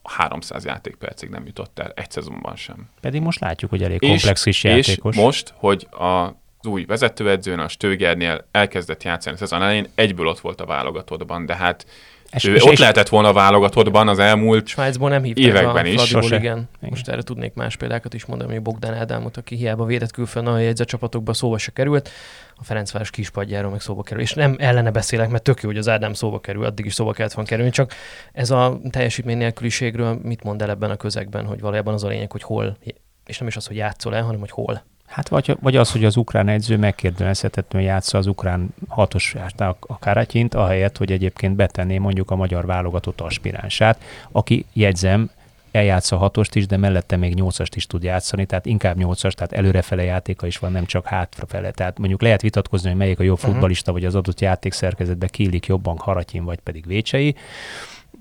A: 300 játékpercig nem jutott el, egy szezonban sem.
C: Pedig most látjuk, hogy elég komplex is játékos.
A: És most, hogy a az új vezetőedzőn, a Stögernél elkezdett játszani a szezon elején, egyből ott volt a válogatottban, de hát és, ő és, ott és lehetett volna a válogatottban az elmúlt Svájcból nem években is.
B: Sose. Igen. Most erre tudnék más példákat is mondani, hogy Bogdan Ádámot, aki hiába védett külföldön a jegyzett csapatokba szóba se került, a Ferencváros kispadjáról meg szóba kerül. És nem ellene beszélek, mert tök jó, hogy az Ádám szóba kerül, addig is szóba kellett volna kerülni, csak ez a teljesítmény nélküliségről mit mond el ebben a közegben, hogy valójában az a lényeg, hogy hol, és nem is az, hogy játszol el, hanem hogy hol
C: Hát vagy, vagy az, hogy az ukrán edző megkérdőjelezhetetlenül játsza az ukrán hatos a Karatyint, ahelyett, hogy egyébként betenné mondjuk a magyar válogatott aspiránsát, aki jegyzem, eljátsza hatost is, de mellette még nyolcast is tud játszani, tehát inkább nyolcas, tehát előrefele játéka is van, nem csak hátrafele. Tehát mondjuk lehet vitatkozni, hogy melyik a jobb uh-huh. futbalista, vagy az adott játékszerkezetbe kílik jobban Haratyin, vagy pedig Vécsei,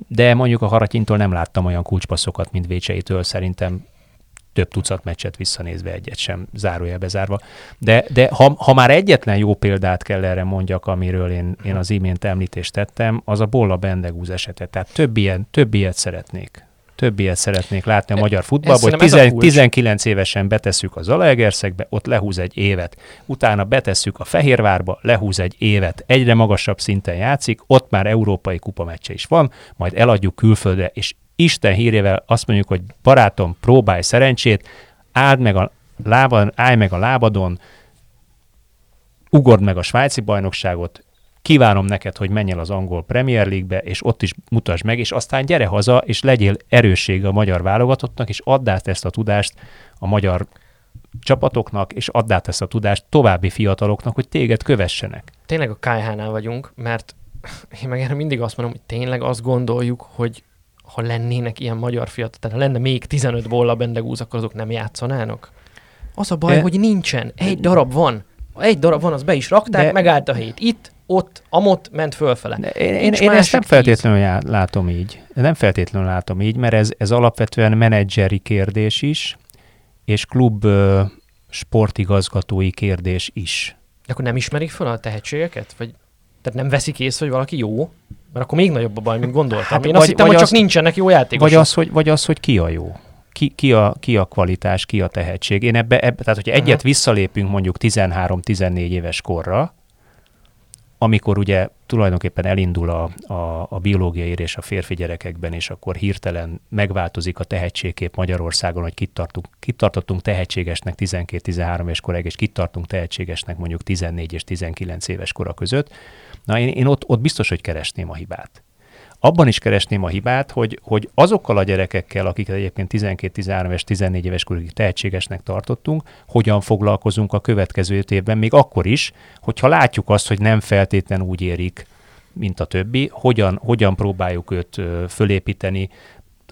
C: de mondjuk a Haratyintól nem láttam olyan kulcspasszokat, mint Vécseitől, szerintem több tucat meccset visszanézve egyet sem zárója bezárva. De, de ha, ha már egyetlen jó példát kell erre mondjak, amiről én, én az imént említést tettem, az a Bolla Bendegúz esete. Tehát több, ilyen, több ilyet szeretnék több ilyet szeretnék látni a magyar futballban, hogy 10, 19 évesen betesszük a Zalaegerszegbe, ott lehúz egy évet. Utána betesszük a Fehérvárba, lehúz egy évet. Egyre magasabb szinten játszik, ott már európai kupameccse is van, majd eladjuk külföldre, és Isten hírével azt mondjuk, hogy barátom, próbálj szerencsét, áld meg a lábad, állj meg a lábadon, ugord meg a svájci bajnokságot, kívánom neked, hogy menj el az angol Premier League-be, és ott is mutasd meg, és aztán gyere haza, és legyél erősség a magyar válogatottnak, és add át ezt a tudást a magyar csapatoknak, és add át ezt a tudást további fiataloknak, hogy téged kövessenek.
B: Tényleg a KH-nál vagyunk, mert [laughs] én meg erre mindig azt mondom, hogy tényleg azt gondoljuk, hogy ha lennének ilyen magyar fiatal, tehát ha lenne még 15 bolla bendegúz, akkor azok nem játszanának? Az a baj, de, hogy nincsen. Egy darab van. Egy darab van, az be is rakták, de, megállt a hét. Itt, ott, amott ment fölfele. De
C: én, én, én ezt nem feltétlenül já, látom így. Nem feltétlenül látom így, mert ez, ez alapvetően menedzseri kérdés is, és klub uh, sportigazgatói kérdés is.
B: De akkor nem ismerik fel a tehetségeket? Vagy tehát nem veszik észre, hogy valaki jó? Mert akkor még nagyobb a baj, mint gondoltam. Hát, Én vagy, azt hittem, hogy az, csak nincsenek jó játékosok.
C: Vagy az, hogy, vagy az, hogy ki a jó. Ki, ki, a, ki a kvalitás, ki a tehetség. Én ebbe, ebbe tehát hogyha egyet uh-huh. visszalépünk mondjuk 13-14 éves korra, amikor ugye tulajdonképpen elindul a, a, a biológiai érés a férfi gyerekekben, és akkor hirtelen megváltozik a tehetségkép Magyarországon, hogy kit, tartunk, kit tartottunk tehetségesnek 12-13 éves koráig, és kit tartunk tehetségesnek mondjuk 14 és 19 éves kora között, na én, én ott, ott biztos, hogy keresném a hibát abban is keresném a hibát, hogy, hogy azokkal a gyerekekkel, akiket egyébként 12-13 és 14 éves korig tehetségesnek tartottunk, hogyan foglalkozunk a következő évben, még akkor is, hogyha látjuk azt, hogy nem feltétlen úgy érik, mint a többi, hogyan, hogyan próbáljuk őt fölépíteni.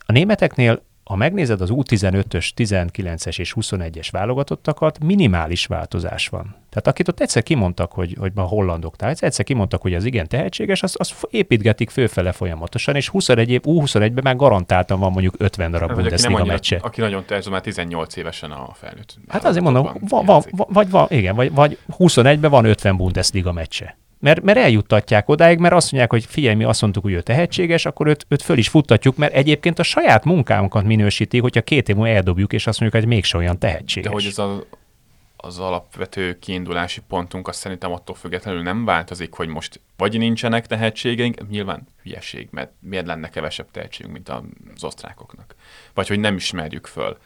C: A németeknél ha megnézed az U15-ös, 19-es és 21-es válogatottakat, minimális változás van. Tehát akit ott egyszer kimondtak, hogy, hogy a hollandoknál, egyszer kimondtak, hogy az igen tehetséges, azt, azt építgetik főfele folyamatosan, és 21 év, U21-ben már garantáltan van mondjuk 50 darab hát, Bundesliga meccse.
A: Aki nagyon tehető, már 18 évesen a felnőtt.
C: Hát azért mondom, va, va, va, vagy, va, igen, vagy, vagy 21-ben van 50 Bundesliga meccse. Mert, mert eljuttatják odáig, mert azt mondják, hogy figyelj, mi azt mondtuk, hogy ő tehetséges, akkor őt, őt föl is futtatjuk, mert egyébként a saját munkánkat minősíti, hogyha két év múlva eldobjuk, és azt mondjuk, hogy mégse olyan tehetséges.
A: De hogy ez a, az alapvető kiindulási pontunk, azt szerintem attól függetlenül nem változik, hogy most vagy nincsenek tehetségeink, nyilván hülyeség, mert miért lenne kevesebb tehetségünk, mint az osztrákoknak. Vagy hogy nem ismerjük föl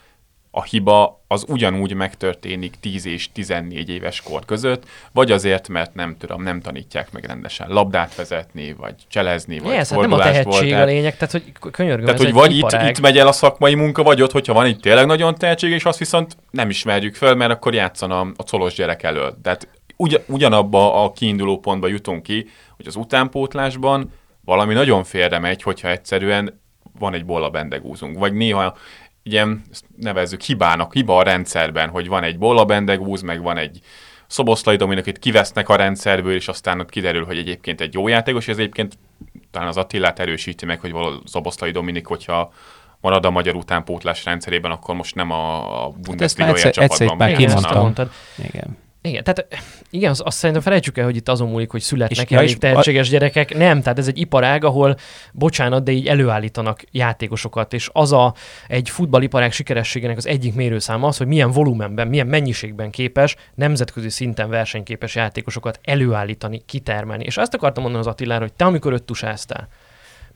A: a hiba az ugyanúgy megtörténik 10 és 14 éves kor között, vagy azért, mert nem tudom, nem tanítják meg rendesen labdát vezetni, vagy cselezni, vagy
B: yes, hát nem a tehetség volt, a lényeg, tehát hogy könyörgöm,
A: Tehát, hogy vagy itt, itt megy el a szakmai munka, vagy ott, hogyha van itt tényleg nagyon tehetség, és azt viszont nem ismerjük föl, mert akkor játszana a colos gyerek elől. Tehát ugy, ugyanabba a kiinduló pontba jutunk ki, hogy az utánpótlásban valami nagyon félre megy, hogyha egyszerűen van egy bolla bendegúzunk, vagy néha ilyen, ezt nevezzük hibának, hiba a rendszerben, hogy van egy Bolla Bendegúz, meg van egy Szoboszlai Dominik, itt kivesznek a rendszerből, és aztán ott kiderül, hogy egyébként egy jó játékos, és ez egyébként talán az Attilát erősíti meg, hogy valahol Szoboszlai Dominik, hogyha marad a magyar utánpótlás rendszerében, akkor most nem a Bundesliga hát csapatban.
C: Egyszer, Igen.
B: Igen, tehát igen, azt, azt szerintem felejtsük el, hogy itt azon múlik, hogy születnek és, elég tehetséges a... gyerekek. Nem, tehát ez egy iparág, ahol, bocsánat, de így előállítanak játékosokat, és az a egy futballiparág sikerességének az egyik mérőszáma az, hogy milyen volumenben, milyen mennyiségben képes nemzetközi szinten versenyképes játékosokat előállítani, kitermelni. És azt akartam mondani az Attilára, hogy te amikor öttusáztál,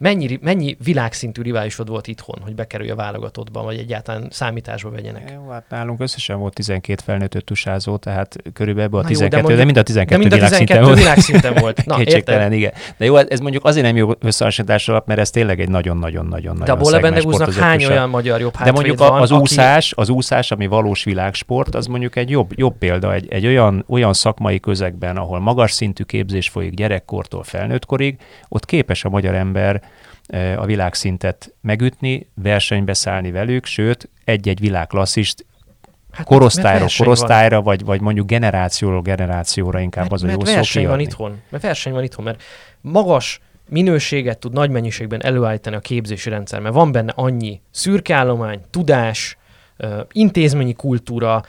B: Mennyi, mennyi világszintű riválisod volt itthon, hogy bekerülj a válogatottba, vagy egyáltalán számításba vegyenek?
C: Jó, hát nálunk összesen volt 12 felnőtt tusázó, tehát körülbelül a 12, jó, de, mondjuk, de mind a 12, de mind a 12 világszinten, világszinten volt. [laughs] Na, Kétségtelen, igen. De jó, ez mondjuk azért nem jó összehasonlítás alap, mert ez tényleg egy nagyon-nagyon-nagyon De
B: abból ebben hány olyan magyar jobb
C: De mondjuk van, az, aki... úszás, az úszás, ami valós világsport, az mondjuk egy jobb, jobb példa, egy, egy olyan, olyan szakmai közegben, ahol magas szintű képzés folyik gyerekkortól felnőttkorig, ott képes a magyar ember a világszintet megütni, versenybe szállni velük, sőt, egy-egy világklasszist Hát korosztályra, korosztályra, vagy, vagy mondjuk generációról generációra inkább
B: mert,
C: az a
B: jó
C: szó
B: verseny van itthon, mert verseny van itthon, mert magas minőséget tud nagy mennyiségben előállítani a képzési rendszer, mert van benne annyi szürkeállomány, tudás, intézményi kultúra,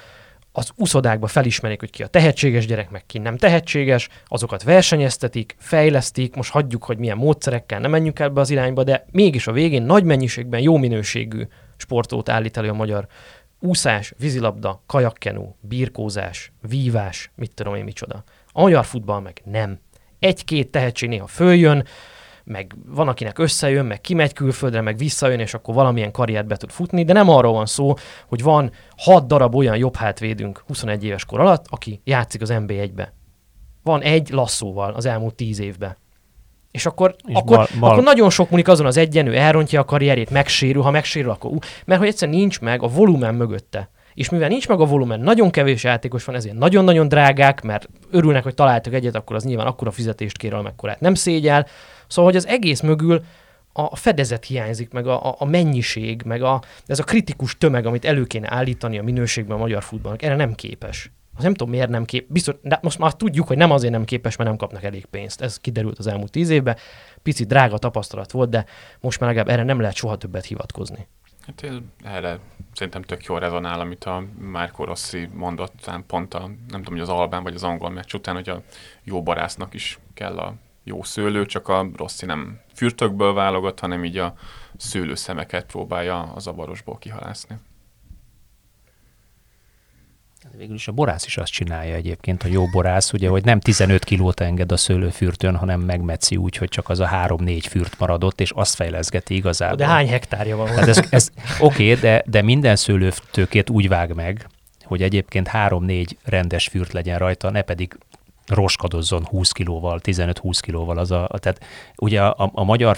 B: az uszodákba felismerik, hogy ki a tehetséges gyerek, meg ki nem tehetséges, azokat versenyeztetik, fejlesztik, most hagyjuk, hogy milyen módszerekkel, nem menjünk ebbe az irányba, de mégis a végén nagy mennyiségben jó minőségű sportot állít elő a magyar úszás, vízilabda, kajakkenu, birkózás, vívás, mit tudom én micsoda. A magyar futball meg nem. Egy-két tehetség néha följön, meg van, akinek összejön, meg kimegy külföldre, meg visszajön, és akkor valamilyen karriert be tud futni, de nem arról van szó, hogy van hat darab olyan jobb hátvédünk 21 éves kor alatt, aki játszik az NB1-be. Van egy lasszóval az elmúlt 10 évben. És akkor, és akkor, mal, mal... akkor nagyon sok múlik azon az egyenő, elrontja a karrierét, megsérül, ha megsérül, akkor ú, mert hogy egyszerűen nincs meg a volumen mögötte. És mivel nincs meg a volumen, nagyon kevés játékos van, ezért nagyon-nagyon drágák, mert örülnek, hogy találtak egyet, akkor az nyilván akkora fizetést kér, amekkorát nem szégyel. Szóval, hogy az egész mögül a fedezet hiányzik, meg a, a mennyiség, meg a, ez a kritikus tömeg, amit elő kéne állítani a minőségben a magyar futballnak, erre nem képes. Az nem tudom, miért nem képes. Biztos, de most már tudjuk, hogy nem azért nem képes, mert nem kapnak elég pénzt. Ez kiderült az elmúlt tíz évben. Picit drága tapasztalat volt, de most már legalább erre nem lehet soha többet hivatkozni.
A: Hát erre szerintem tök jól rezonál, amit a Márko Rossi mondott, pont a, nem tudom, hogy az Albán vagy az angol meccs után, hogy a jó barásznak is kell a jó szőlő, csak a Rossi nem fürtökből válogat, hanem így a szőlőszemeket próbálja a zavarosból kihalászni.
C: Végül is a borász is azt csinálja egyébként, a jó borász, ugye, hogy nem 15 kilót enged a szőlőfürtön, hanem megmetszi úgy, hogy csak az a 3-4 fürt maradott, és azt fejleszgeti igazából.
B: De hány hektárja van?
C: Hát ez, ez, oké, okay, de, de minden szőlőtőkét úgy vág meg, hogy egyébként 3-4 rendes fürt legyen rajta, ne pedig roskadozzon 20 kilóval, 15-20 kilóval. Az a, tehát ugye a, a, magyar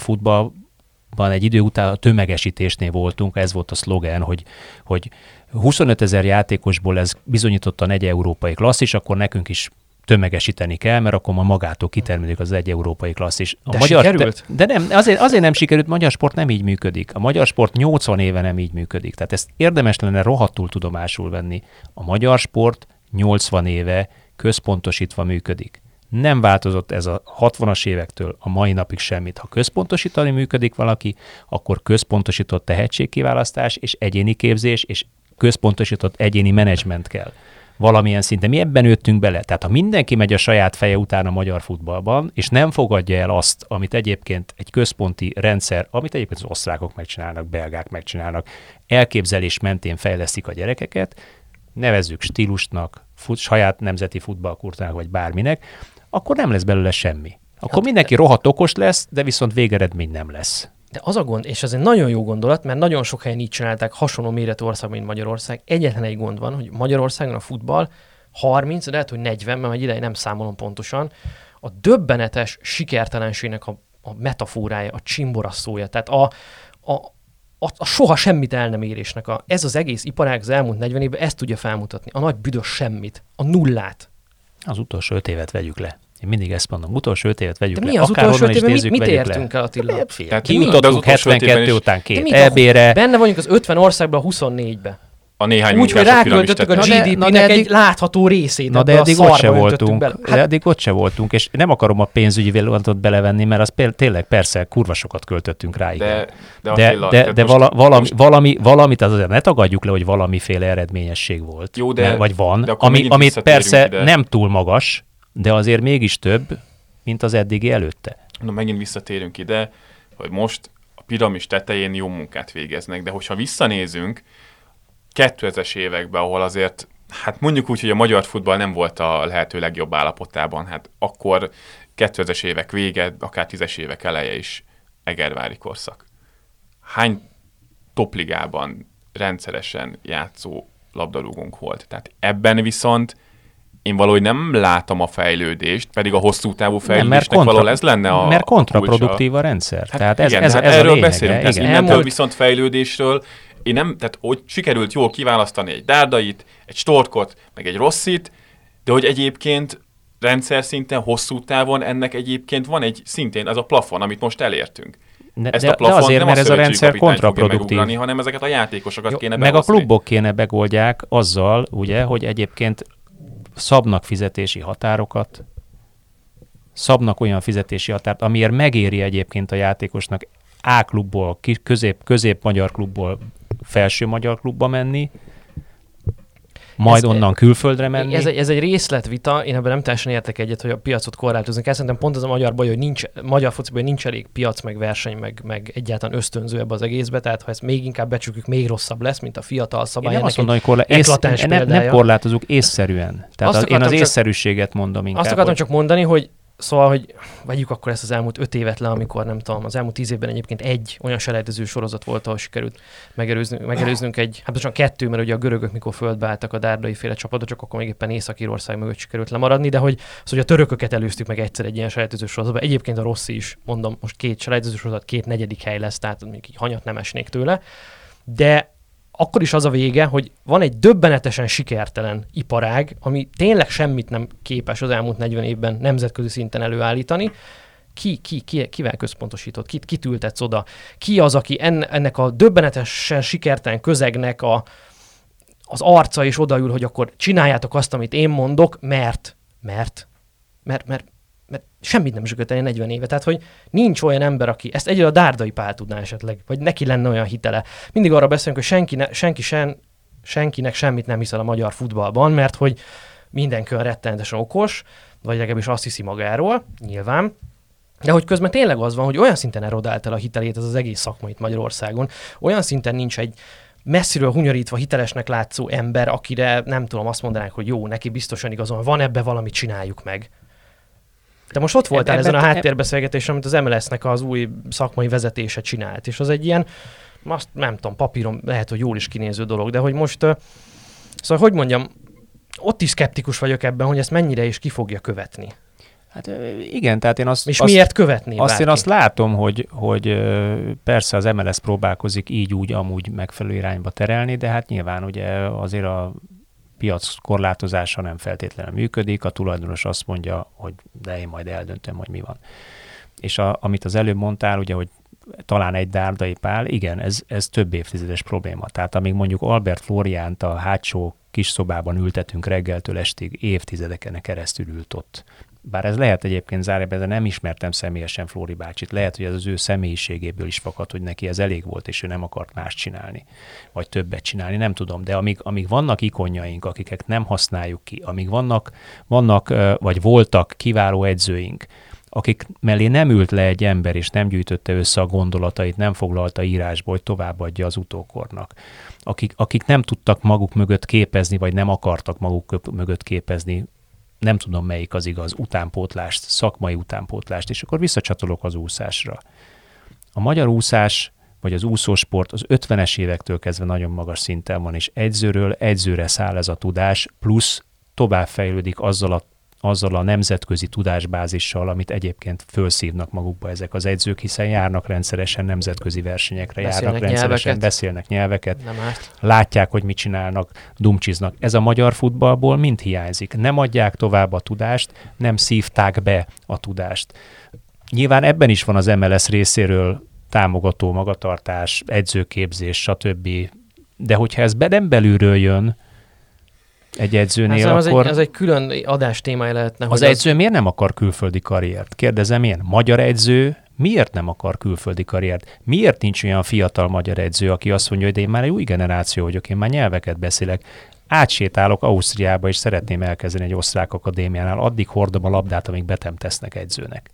C: futballban egy idő után a tömegesítésnél voltunk, ez volt a szlogen, hogy, hogy 25 ezer játékosból ez bizonyítottan egy európai klasszis, akkor nekünk is tömegesíteni kell, mert akkor ma magától kitermelik az egy európai klasszis.
B: A de magyar sikerült?
C: Te, de nem, azért, azért nem sikerült, magyar sport nem így működik. A magyar sport 80 éve nem így működik. Tehát ezt érdemes lenne rohadtul tudomásul venni. A magyar sport 80 éve központosítva működik. Nem változott ez a 60-as évektől a mai napig semmit. Ha központosítani működik valaki, akkor központosított tehetségkiválasztás és egyéni képzés és központosított egyéni menedzsment kell valamilyen szinten. Mi ebben nőttünk bele. Tehát ha mindenki megy a saját feje után a magyar futballban, és nem fogadja el azt, amit egyébként egy központi rendszer, amit egyébként az osztrákok megcsinálnak, belgák megcsinálnak, elképzelés mentén fejlesztik a gyerekeket, nevezzük stílusnak, fut, saját nemzeti futballkurtának, vagy bárminek, akkor nem lesz belőle semmi. Akkor hát, mindenki rohadt okos lesz, de viszont végeredmény nem lesz.
B: De az a gond, és ez egy nagyon jó gondolat, mert nagyon sok helyen így csinálták hasonló méretű ország, mint Magyarország. Egyetlen egy gond van, hogy Magyarországon a futball 30, de lehet, hogy 40, mert egy ideje nem számolom pontosan, a döbbenetes sikertelenségnek a, a metaforája, a csimboraszója. Tehát a, a, a, a soha semmit el nem érésnek. A, ez az egész iparág az elmúlt 40 évben ezt tudja felmutatni. A nagy büdös semmit, a nullát.
C: Az utolsó öt évet vegyük le. Én mindig ezt mondom, utolsó öt évet vegyük
B: De
C: le.
B: mi az Akár utolsó öt évet, mit, mit értünk le. el Attila?
C: Hát, Kijutottunk 72 után két EB-re.
B: Benne vagyunk az 50 országban a 24-be
A: a néhány
B: Úgy, hogy ráköltöttük a GDP-nek egy látható részét.
C: Na de eddig ott se voltunk. Bele. Hát, eddig ott se voltunk, és nem akarom a pénzügyi vélemantot belevenni, mert az tényleg persze kurva sokat költöttünk rá.
A: De,
C: de, de, de, de vala, valami, most... valami, valamit az azért ne tagadjuk le, hogy valamiféle eredményesség volt.
A: Jó, de,
C: vagy van, de ami, amit persze ide. nem túl magas, de azért mégis több, mint az eddigi előtte.
A: Na megint visszatérünk ide, hogy most a piramis tetején jó munkát végeznek, de hogyha visszanézünk, 2000-es években, ahol azért, hát mondjuk úgy, hogy a magyar futball nem volt a lehető legjobb állapotában, hát akkor 2000-es évek vége, akár 10-es évek eleje is Egervári korszak. Hány topligában rendszeresen játszó labdarúgónk volt. Tehát ebben viszont én valahogy nem látom a fejlődést, pedig a hosszú távú fejlődésnek kontra, valahol ez lenne a
C: Mert kontraproduktív a rendszer.
A: Hát tehát ez, igen, ez, hát ez erről a lényege, beszélünk. Igen. Ez innentől Elmúlt... viszont fejlődésről én nem, tehát hogy sikerült jól kiválasztani egy dárdait, egy storkot, meg egy rosszit, de hogy egyébként rendszer szinten, hosszú távon ennek egyébként van egy szintén ez a plafon, amit most elértünk.
C: De, Ezt a plafon de azért, nem mert a ez a rendszer kontraproduktív.
A: hanem ezeket a játékosokat Jó, kéne
C: Meg behozni. a klubok kéne megoldják azzal, ugye, hogy egyébként szabnak fizetési határokat, szabnak olyan fizetési határt, amiért megéri egyébként a játékosnak A klubból, közép, közép magyar klubból felső magyar klubba menni, majd ez, onnan külföldre menni.
B: Ez egy, ez egy részletvita, én ebben nem teljesen értek egyet, hogy a piacot korlátozni kell. Szerintem pont az a magyar baj, hogy nincs, magyar fociban hogy nincs elég piac, meg verseny, meg, meg egyáltalán ösztönző ebbe az egészbe, tehát ha ezt még inkább becsukjuk, még rosszabb lesz, mint a fiatal szabály. Én nem
C: azt mondom, hogy korlá... ész... nem, nem korlátozunk észszerűen. Tehát az, én az észszerűséget mondom inkább.
B: Azt akartam hogy... csak mondani, hogy Szóval, hogy vegyük akkor ezt az elmúlt öt évet le, amikor nem tudom, az elmúlt tíz évben egyébként egy olyan selejtező sorozat volt, ahol sikerült megelőznünk, megelőznünk egy, hát most kettő, mert ugye a görögök, mikor földbe álltak a dárdai féle csapatot, csak akkor még éppen Észak-Írország mögött sikerült lemaradni, de hogy, az, hogy a törököket előztük meg egyszer egy ilyen selejtező sorozatban. Egyébként a rossz is, mondom, most két selejtező sorozat, két negyedik hely lesz, tehát még így hanyat nem esnék tőle. De akkor is az a vége, hogy van egy döbbenetesen sikertelen iparág, ami tényleg semmit nem képes az elmúlt 40 évben nemzetközi szinten előállítani, ki, ki, ki, kivel központosított, kit, kit ültetsz oda, ki az, aki en, ennek a döbbenetesen sikertelen közegnek a, az arca és odaül, hogy akkor csináljátok azt, amit én mondok, mert, mert, mert, mert, mert semmit nem zsököteni 40 éve. Tehát, hogy nincs olyan ember, aki ezt egyre a Dárdai Pál tudná esetleg, vagy neki lenne olyan hitele. Mindig arra beszélünk, hogy senki, ne, senki sen, senkinek semmit nem hiszel a magyar futballban, mert hogy mindenki olyan rettenetesen okos, vagy legalábbis azt hiszi magáról, nyilván, de hogy közben tényleg az van, hogy olyan szinten erodált el a hitelét ez az egész szakmait Magyarországon, olyan szinten nincs egy messziről hunyorítva hitelesnek látszó ember, akire nem tudom, azt mondanánk, hogy jó, neki biztosan igazon van ebbe valami, csináljuk meg. De most ott voltál ezen a háttérbeszélgetésen, amit az MLS-nek az új szakmai vezetése csinált, és az egy ilyen, azt nem tudom, papíron lehet, hogy jól is kinéző dolog, de hogy most, szóval hogy mondjam, ott is skeptikus vagyok ebben, hogy ezt mennyire is ki fogja követni.
C: Hát igen, tehát én azt...
B: És
C: azt,
B: miért követni?
C: Azt bárki? én azt látom, hogy, hogy persze az MLS próbálkozik így, úgy, amúgy megfelelő irányba terelni, de hát nyilván ugye azért a piac korlátozása nem feltétlenül működik, a tulajdonos azt mondja, hogy de én majd eldöntöm, hogy mi van. És a, amit az előbb mondtál, ugye, hogy talán egy dárdai pál, igen, ez, ez több évtizedes probléma. Tehát amíg mondjuk Albert Floriánt a hátsó kis szobában ültetünk reggeltől estig, évtizedeken keresztül ült ott bár ez lehet egyébként zárjában, de nem ismertem személyesen Flóri bácsit. Lehet, hogy ez az ő személyiségéből is fakad, hogy neki ez elég volt, és ő nem akart más csinálni, vagy többet csinálni, nem tudom. De amíg, amíg vannak ikonjaink, akiket nem használjuk ki, amíg vannak, vannak vagy voltak kiváló edzőink, akik mellé nem ült le egy ember, és nem gyűjtötte össze a gondolatait, nem foglalta írásba, hogy továbbadja az utókornak. Akik, akik nem tudtak maguk mögött képezni, vagy nem akartak maguk mögött képezni nem tudom melyik az igaz, utánpótlást, szakmai utánpótlást, és akkor visszacsatolok az úszásra. A magyar úszás, vagy az úszósport az 50-es évektől kezdve nagyon magas szinten van, és egyzőről egyzőre száll ez a tudás, plusz továbbfejlődik azzal a azzal a nemzetközi tudásbázissal, amit egyébként felszívnak magukba ezek az edzők, hiszen járnak rendszeresen nemzetközi versenyekre, beszélnek járnak rendszeresen, nyelveket. beszélnek nyelveket, Nem árt. látják, hogy mit csinálnak, dumcsiznak. Ez a magyar futballból mind hiányzik. Nem adják tovább a tudást, nem szívták be a tudást. Nyilván ebben is van az MLS részéről támogató magatartás, edzőképzés, stb. De hogyha ez be nem belülről jön, egy edzőnél,
B: hát,
C: akkor...
B: Az egy, az egy külön adás témája lehetne.
C: Az edző az... miért nem akar külföldi karriert? Kérdezem én. Magyar edző miért nem akar külföldi karriert? Miért nincs olyan fiatal magyar edző, aki azt mondja, hogy én már egy új generáció vagyok, én már nyelveket beszélek, átsétálok Ausztriába, és szeretném elkezdeni egy osztrák akadémiánál, addig hordom a labdát, amíg betem tesznek edzőnek.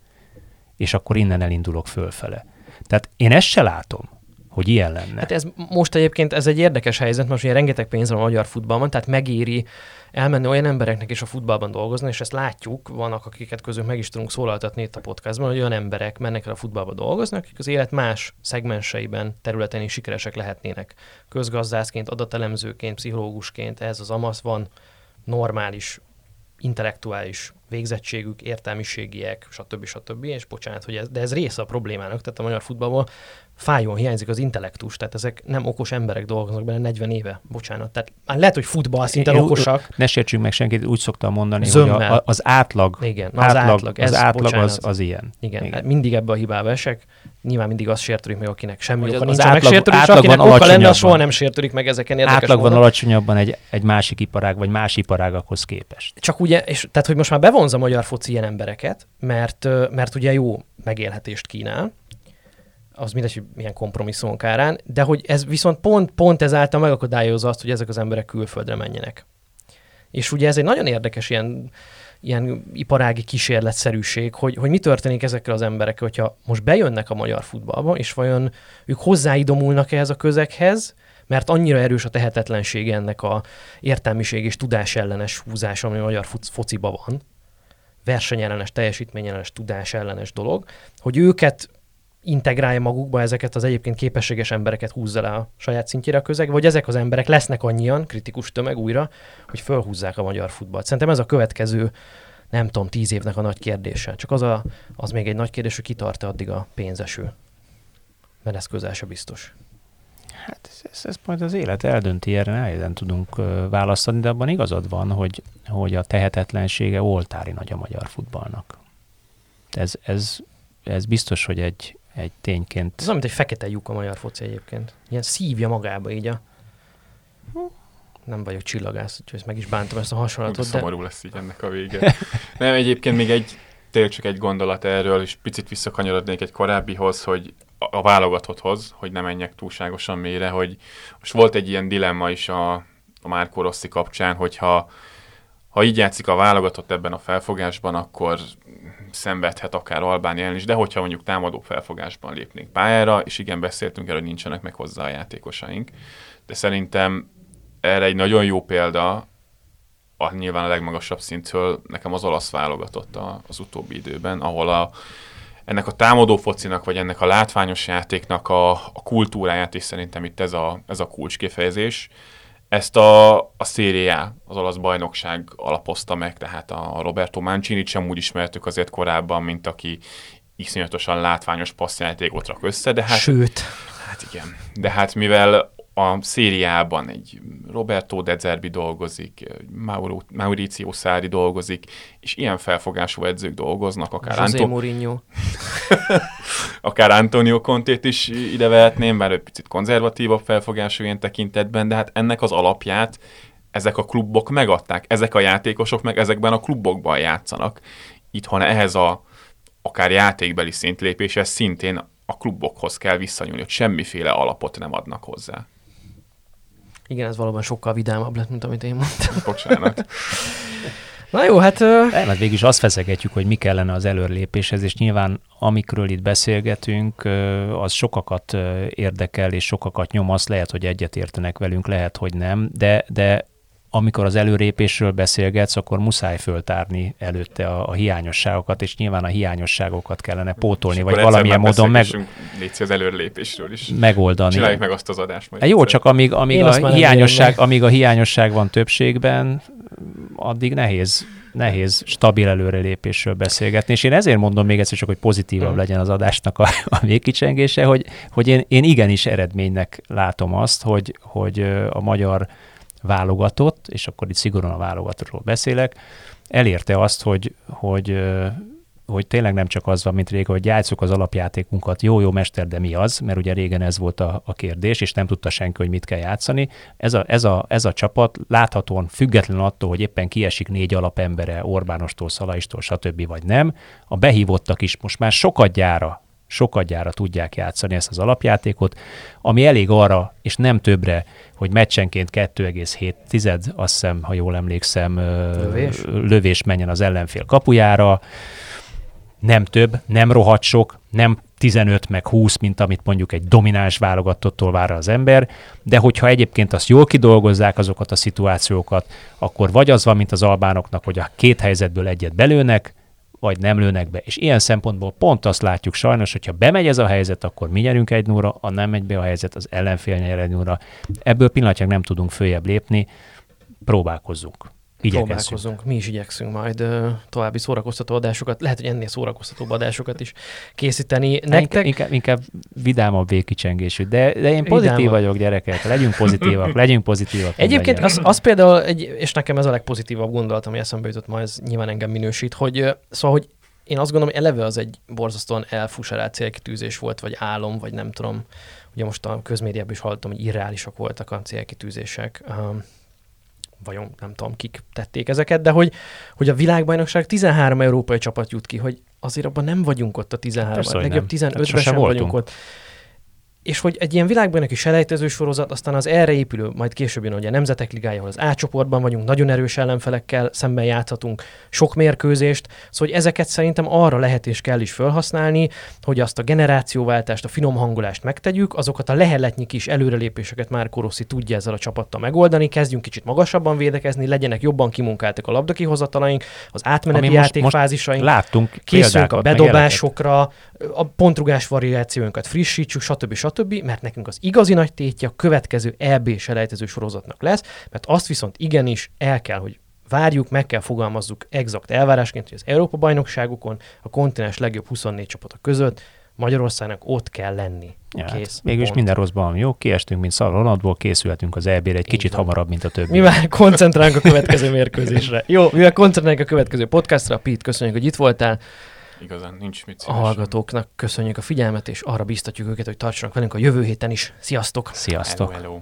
C: És akkor innen elindulok fölfele. Tehát én ezt se látom hogy ilyen lenne.
B: Hát ez most egyébként ez egy érdekes helyzet, most ugye rengeteg pénz van a magyar futballban, tehát megéri elmenni olyan embereknek is a futballban dolgozni, és ezt látjuk, vannak, akiket közül meg is tudunk szólaltatni itt a podcastban, hogy olyan emberek mennek el a futballba dolgozni, akik az élet más szegmenseiben, területen is sikeresek lehetnének. Közgazdászként, adatelemzőként, pszichológusként, ez az AMASZ van normális, intellektuális végzettségük, értelmiségiek, stb. stb. És bocsánat, hogy ez, de ez része a problémának, tehát a magyar futballból fájón hiányzik az intellektus, tehát ezek nem okos emberek dolgoznak benne 40 éve, bocsánat. Tehát már lehet, hogy futball szinten Én, okosak.
C: Ne sértsünk meg senkit, úgy szoktam mondani, Zömmel. hogy a, az átlag,
B: Igen, az átlag, átlag,
C: ez, az, átlag az, az ilyen.
B: Igen, Igen, mindig ebbe a hibába esek. Nyilván mindig azt sértődik meg, akinek semmi oka az nincs átlag, megsértődik, és akinek oka lenne, az soha nem sértődik meg ezeken
C: érdekes Átlagban alacsonyabban egy, egy másik iparág, vagy más iparágakhoz képest.
B: Csak ugye, és tehát, hogy most már bevonza a magyar foci ilyen embereket, mert, mert ugye jó megélhetést kínál, az mindegy, hogy milyen kompromisszumok árán, de hogy ez viszont pont, pont ezáltal megakadályozza azt, hogy ezek az emberek külföldre menjenek. És ugye ez egy nagyon érdekes ilyen, ilyen iparági kísérletszerűség, hogy, hogy mi történik ezekkel az emberekkel, hogyha most bejönnek a magyar futballba, és vajon ők hozzáidomulnak ehhez a közeghez, mert annyira erős a tehetetlenség ennek a értelmiség és tudás ellenes húzás, ami a magyar fociba van, versenyellenes, teljesítményellenes, tudás ellenes dolog, hogy őket integrálja magukba ezeket az egyébként képességes embereket húzza le a saját szintjére a közeg, vagy ezek az emberek lesznek annyian, kritikus tömeg újra, hogy fölhúzzák a magyar futballt. Szerintem ez a következő, nem tudom, tíz évnek a nagy kérdése. Csak az, a, az még egy nagy kérdés, hogy kitart addig a pénzeső. Mert ez közel se biztos.
C: Hát ez, ez, ez majd az élet eldönti, erre nehezen tudunk választani, de abban igazad van, hogy, hogy a tehetetlensége oltári nagy a magyar futballnak. Ez, ez, ez biztos, hogy egy, egy tényként.
B: Ez olyan, mint egy fekete lyuk a magyar foci egyébként. Ilyen szívja magába így a... Nem vagyok csillagász, úgyhogy ezt meg is bántam ezt a hasonlatot.
A: De... Szomorú lesz így ennek a vége. [laughs] Nem, egyébként még egy, tényleg csak egy gondolat erről, és picit visszakanyarodnék egy korábbihoz, hogy a válogatotthoz, hogy ne menjek túlságosan mélyre, hogy most volt egy ilyen dilemma is a, a Márko Rossi kapcsán, hogyha ha így játszik a válogatott ebben a felfogásban, akkor szenvedhet akár Albánia is, de hogyha mondjuk támadó felfogásban lépnénk pályára, és igen, beszéltünk erről, hogy nincsenek meg hozzá a játékosaink, de szerintem erre egy nagyon jó példa, a, nyilván a legmagasabb szintől nekem az olasz válogatott az utóbbi időben, ahol a, ennek a támadó focinak, vagy ennek a látványos játéknak a, a kultúráját is szerintem itt ez a, ez a kulcs kifejezés. Ezt a, a Serie az olasz bajnokság alapozta meg, tehát a Roberto Mancini sem úgy ismertük azért korábban, mint aki iszonyatosan látványos passzjátékot rak össze, de hát...
B: Sőt.
A: Hát igen. De hát mivel a szériában egy Roberto De Zerbi dolgozik, Mauro, Mauricio Szári dolgozik, és ilyen felfogású edzők dolgoznak, akár,
B: José Anto- Mourinho. [laughs]
A: akár Antonio Contét is ide vehetném, bár egy picit konzervatívabb felfogású ilyen tekintetben, de hát ennek az alapját ezek a klubok megadták, ezek a játékosok meg ezekben a klubokban játszanak. Itthon ehhez a akár játékbeli szintlépéshez szintén a klubokhoz kell visszanyúlni, hogy semmiféle alapot nem adnak hozzá.
B: Igen, ez valóban sokkal vidámabb lett, mint amit én mondtam. [laughs]
A: Bocsánat. [laughs]
B: Na jó, hát...
C: Nem, hát végül is azt feszegetjük, hogy mi kellene az előrelépéshez, és nyilván amikről itt beszélgetünk, az sokakat érdekel, és sokakat nyom, azt lehet, hogy egyet értenek velünk, lehet, hogy nem, de, de amikor az előrépésről beszélgetsz, akkor muszáj föltárni előtte a, a hiányosságokat, és nyilván a hiányosságokat kellene pótolni, vagy valamilyen módon meg...
A: Léci az előrelépésről is.
C: Megoldani.
A: Csináljuk meg azt az adást majd.
C: Hát jó, csak amíg, amíg, a hiányosság, amíg a hiányosság van többségben, addig nehéz nehéz stabil előrelépésről beszélgetni, és én ezért mondom még egyszer csak, hogy pozitívabb mm. legyen az adásnak a, a végkicsengése, hogy, hogy én, én igenis eredménynek látom azt, hogy, hogy a magyar válogatott, és akkor itt szigorúan a válogatottról beszélek, elérte azt, hogy, hogy, hogy tényleg nem csak az van, mint régen, hogy játsszuk az alapjátékunkat, jó-jó mester, de mi az, mert ugye régen ez volt a, a kérdés, és nem tudta senki, hogy mit kell játszani. Ez a, ez a, ez a csapat láthatóan független attól, hogy éppen kiesik négy alapembere Orbánostól, Szalaistól, stb. vagy nem, a behívottak is most már sokat gyára sokadjára tudják játszani ezt az alapjátékot, ami elég arra, és nem többre, hogy meccsenként 2,7 tized, azt hiszem, ha jól emlékszem, lövés, lövés menjen az ellenfél kapujára, nem több, nem rohadt sok, nem 15 meg 20, mint amit mondjuk egy domináns válogatottól vár az ember, de hogyha egyébként azt jól kidolgozzák azokat a szituációkat, akkor vagy az van, mint az albánoknak, hogy a két helyzetből egyet belőnek, vagy nem lőnek be. És ilyen szempontból pont azt látjuk sajnos, hogyha bemegy ez a helyzet, akkor mi nyerünk egy nóra, ha nem megy be a helyzet, az ellenfél nyer egy nóra. Ebből pillanatnyilag nem tudunk följebb lépni, próbálkozzunk.
B: Próbálkozunk. Mi is igyekszünk majd uh, további szórakoztató adásokat, lehet, hogy ennél szórakoztató adásokat is készíteni.
C: Nektek... Inkább, inkább vidámabb végkicsengésű, de, de én pozitív Vidáma. vagyok, gyerekek, legyünk pozitívak, legyünk pozitívak.
B: Egyébként az, az, például, egy, és nekem ez a legpozitívabb gondolat, ami eszembe jutott ma, ez nyilván engem minősít, hogy szóval, hogy én azt gondolom, hogy eleve az egy borzasztóan elfuserált célkitűzés volt, vagy álom, vagy nem tudom. Ugye most a közmédiában is hallottam, hogy irreálisak voltak a célkitűzések. Um, vajon nem tudom, kik tették ezeket, de hogy, hogy a világbajnokság 13 európai csapat jut ki, hogy azért abban nem vagyunk ott a 13 ban legjobb 15-ben sem, sem vagyunk ott és hogy egy ilyen világbajnoki selejtező sorozat, aztán az erre épülő, majd később jön ugye a Nemzetek Ligája, ahol az A csoportban vagyunk, nagyon erős ellenfelekkel szemben játszhatunk sok mérkőzést, szóval hogy ezeket szerintem arra lehet és kell is felhasználni, hogy azt a generációváltást, a finom hangolást megtegyük, azokat a leheletnyi kis előrelépéseket már Koroszi tudja ezzel a csapattal megoldani, kezdjünk kicsit magasabban védekezni, legyenek jobban kimunkáltak a labdakihozatalaink, az átmeneti játékfázisaink,
C: láttunk
B: készülünk a bedobásokra, a pontrugás variációinkat frissítsük, stb. stb mert nekünk az igazi nagy tétje a következő EB selejtező sorozatnak lesz, mert azt viszont igenis el kell, hogy várjuk, meg kell fogalmazzuk exakt elvárásként, hogy az Európa-bajnokságokon a kontinens legjobb 24 csapata között Magyarországnak ott kell lenni.
C: Ja, hát Kész. Hát, mégis minden rosszban jó, kiestünk, mint Szal Ronaldból, készülhetünk az EB-re egy kicsit van. hamarabb, mint a többi.
B: Mivel koncentrálunk a következő mérkőzésre. [laughs] Jó, mivel koncentrálunk a következő podcastra, Pete, köszönjük, hogy itt voltál.
A: Igazán nincs mit
B: szívesen. A hallgatóknak köszönjük a figyelmet, és arra biztatjuk őket, hogy tartsanak velünk a jövő héten is. Sziasztok!
C: Sziasztok!
A: Hello, hello.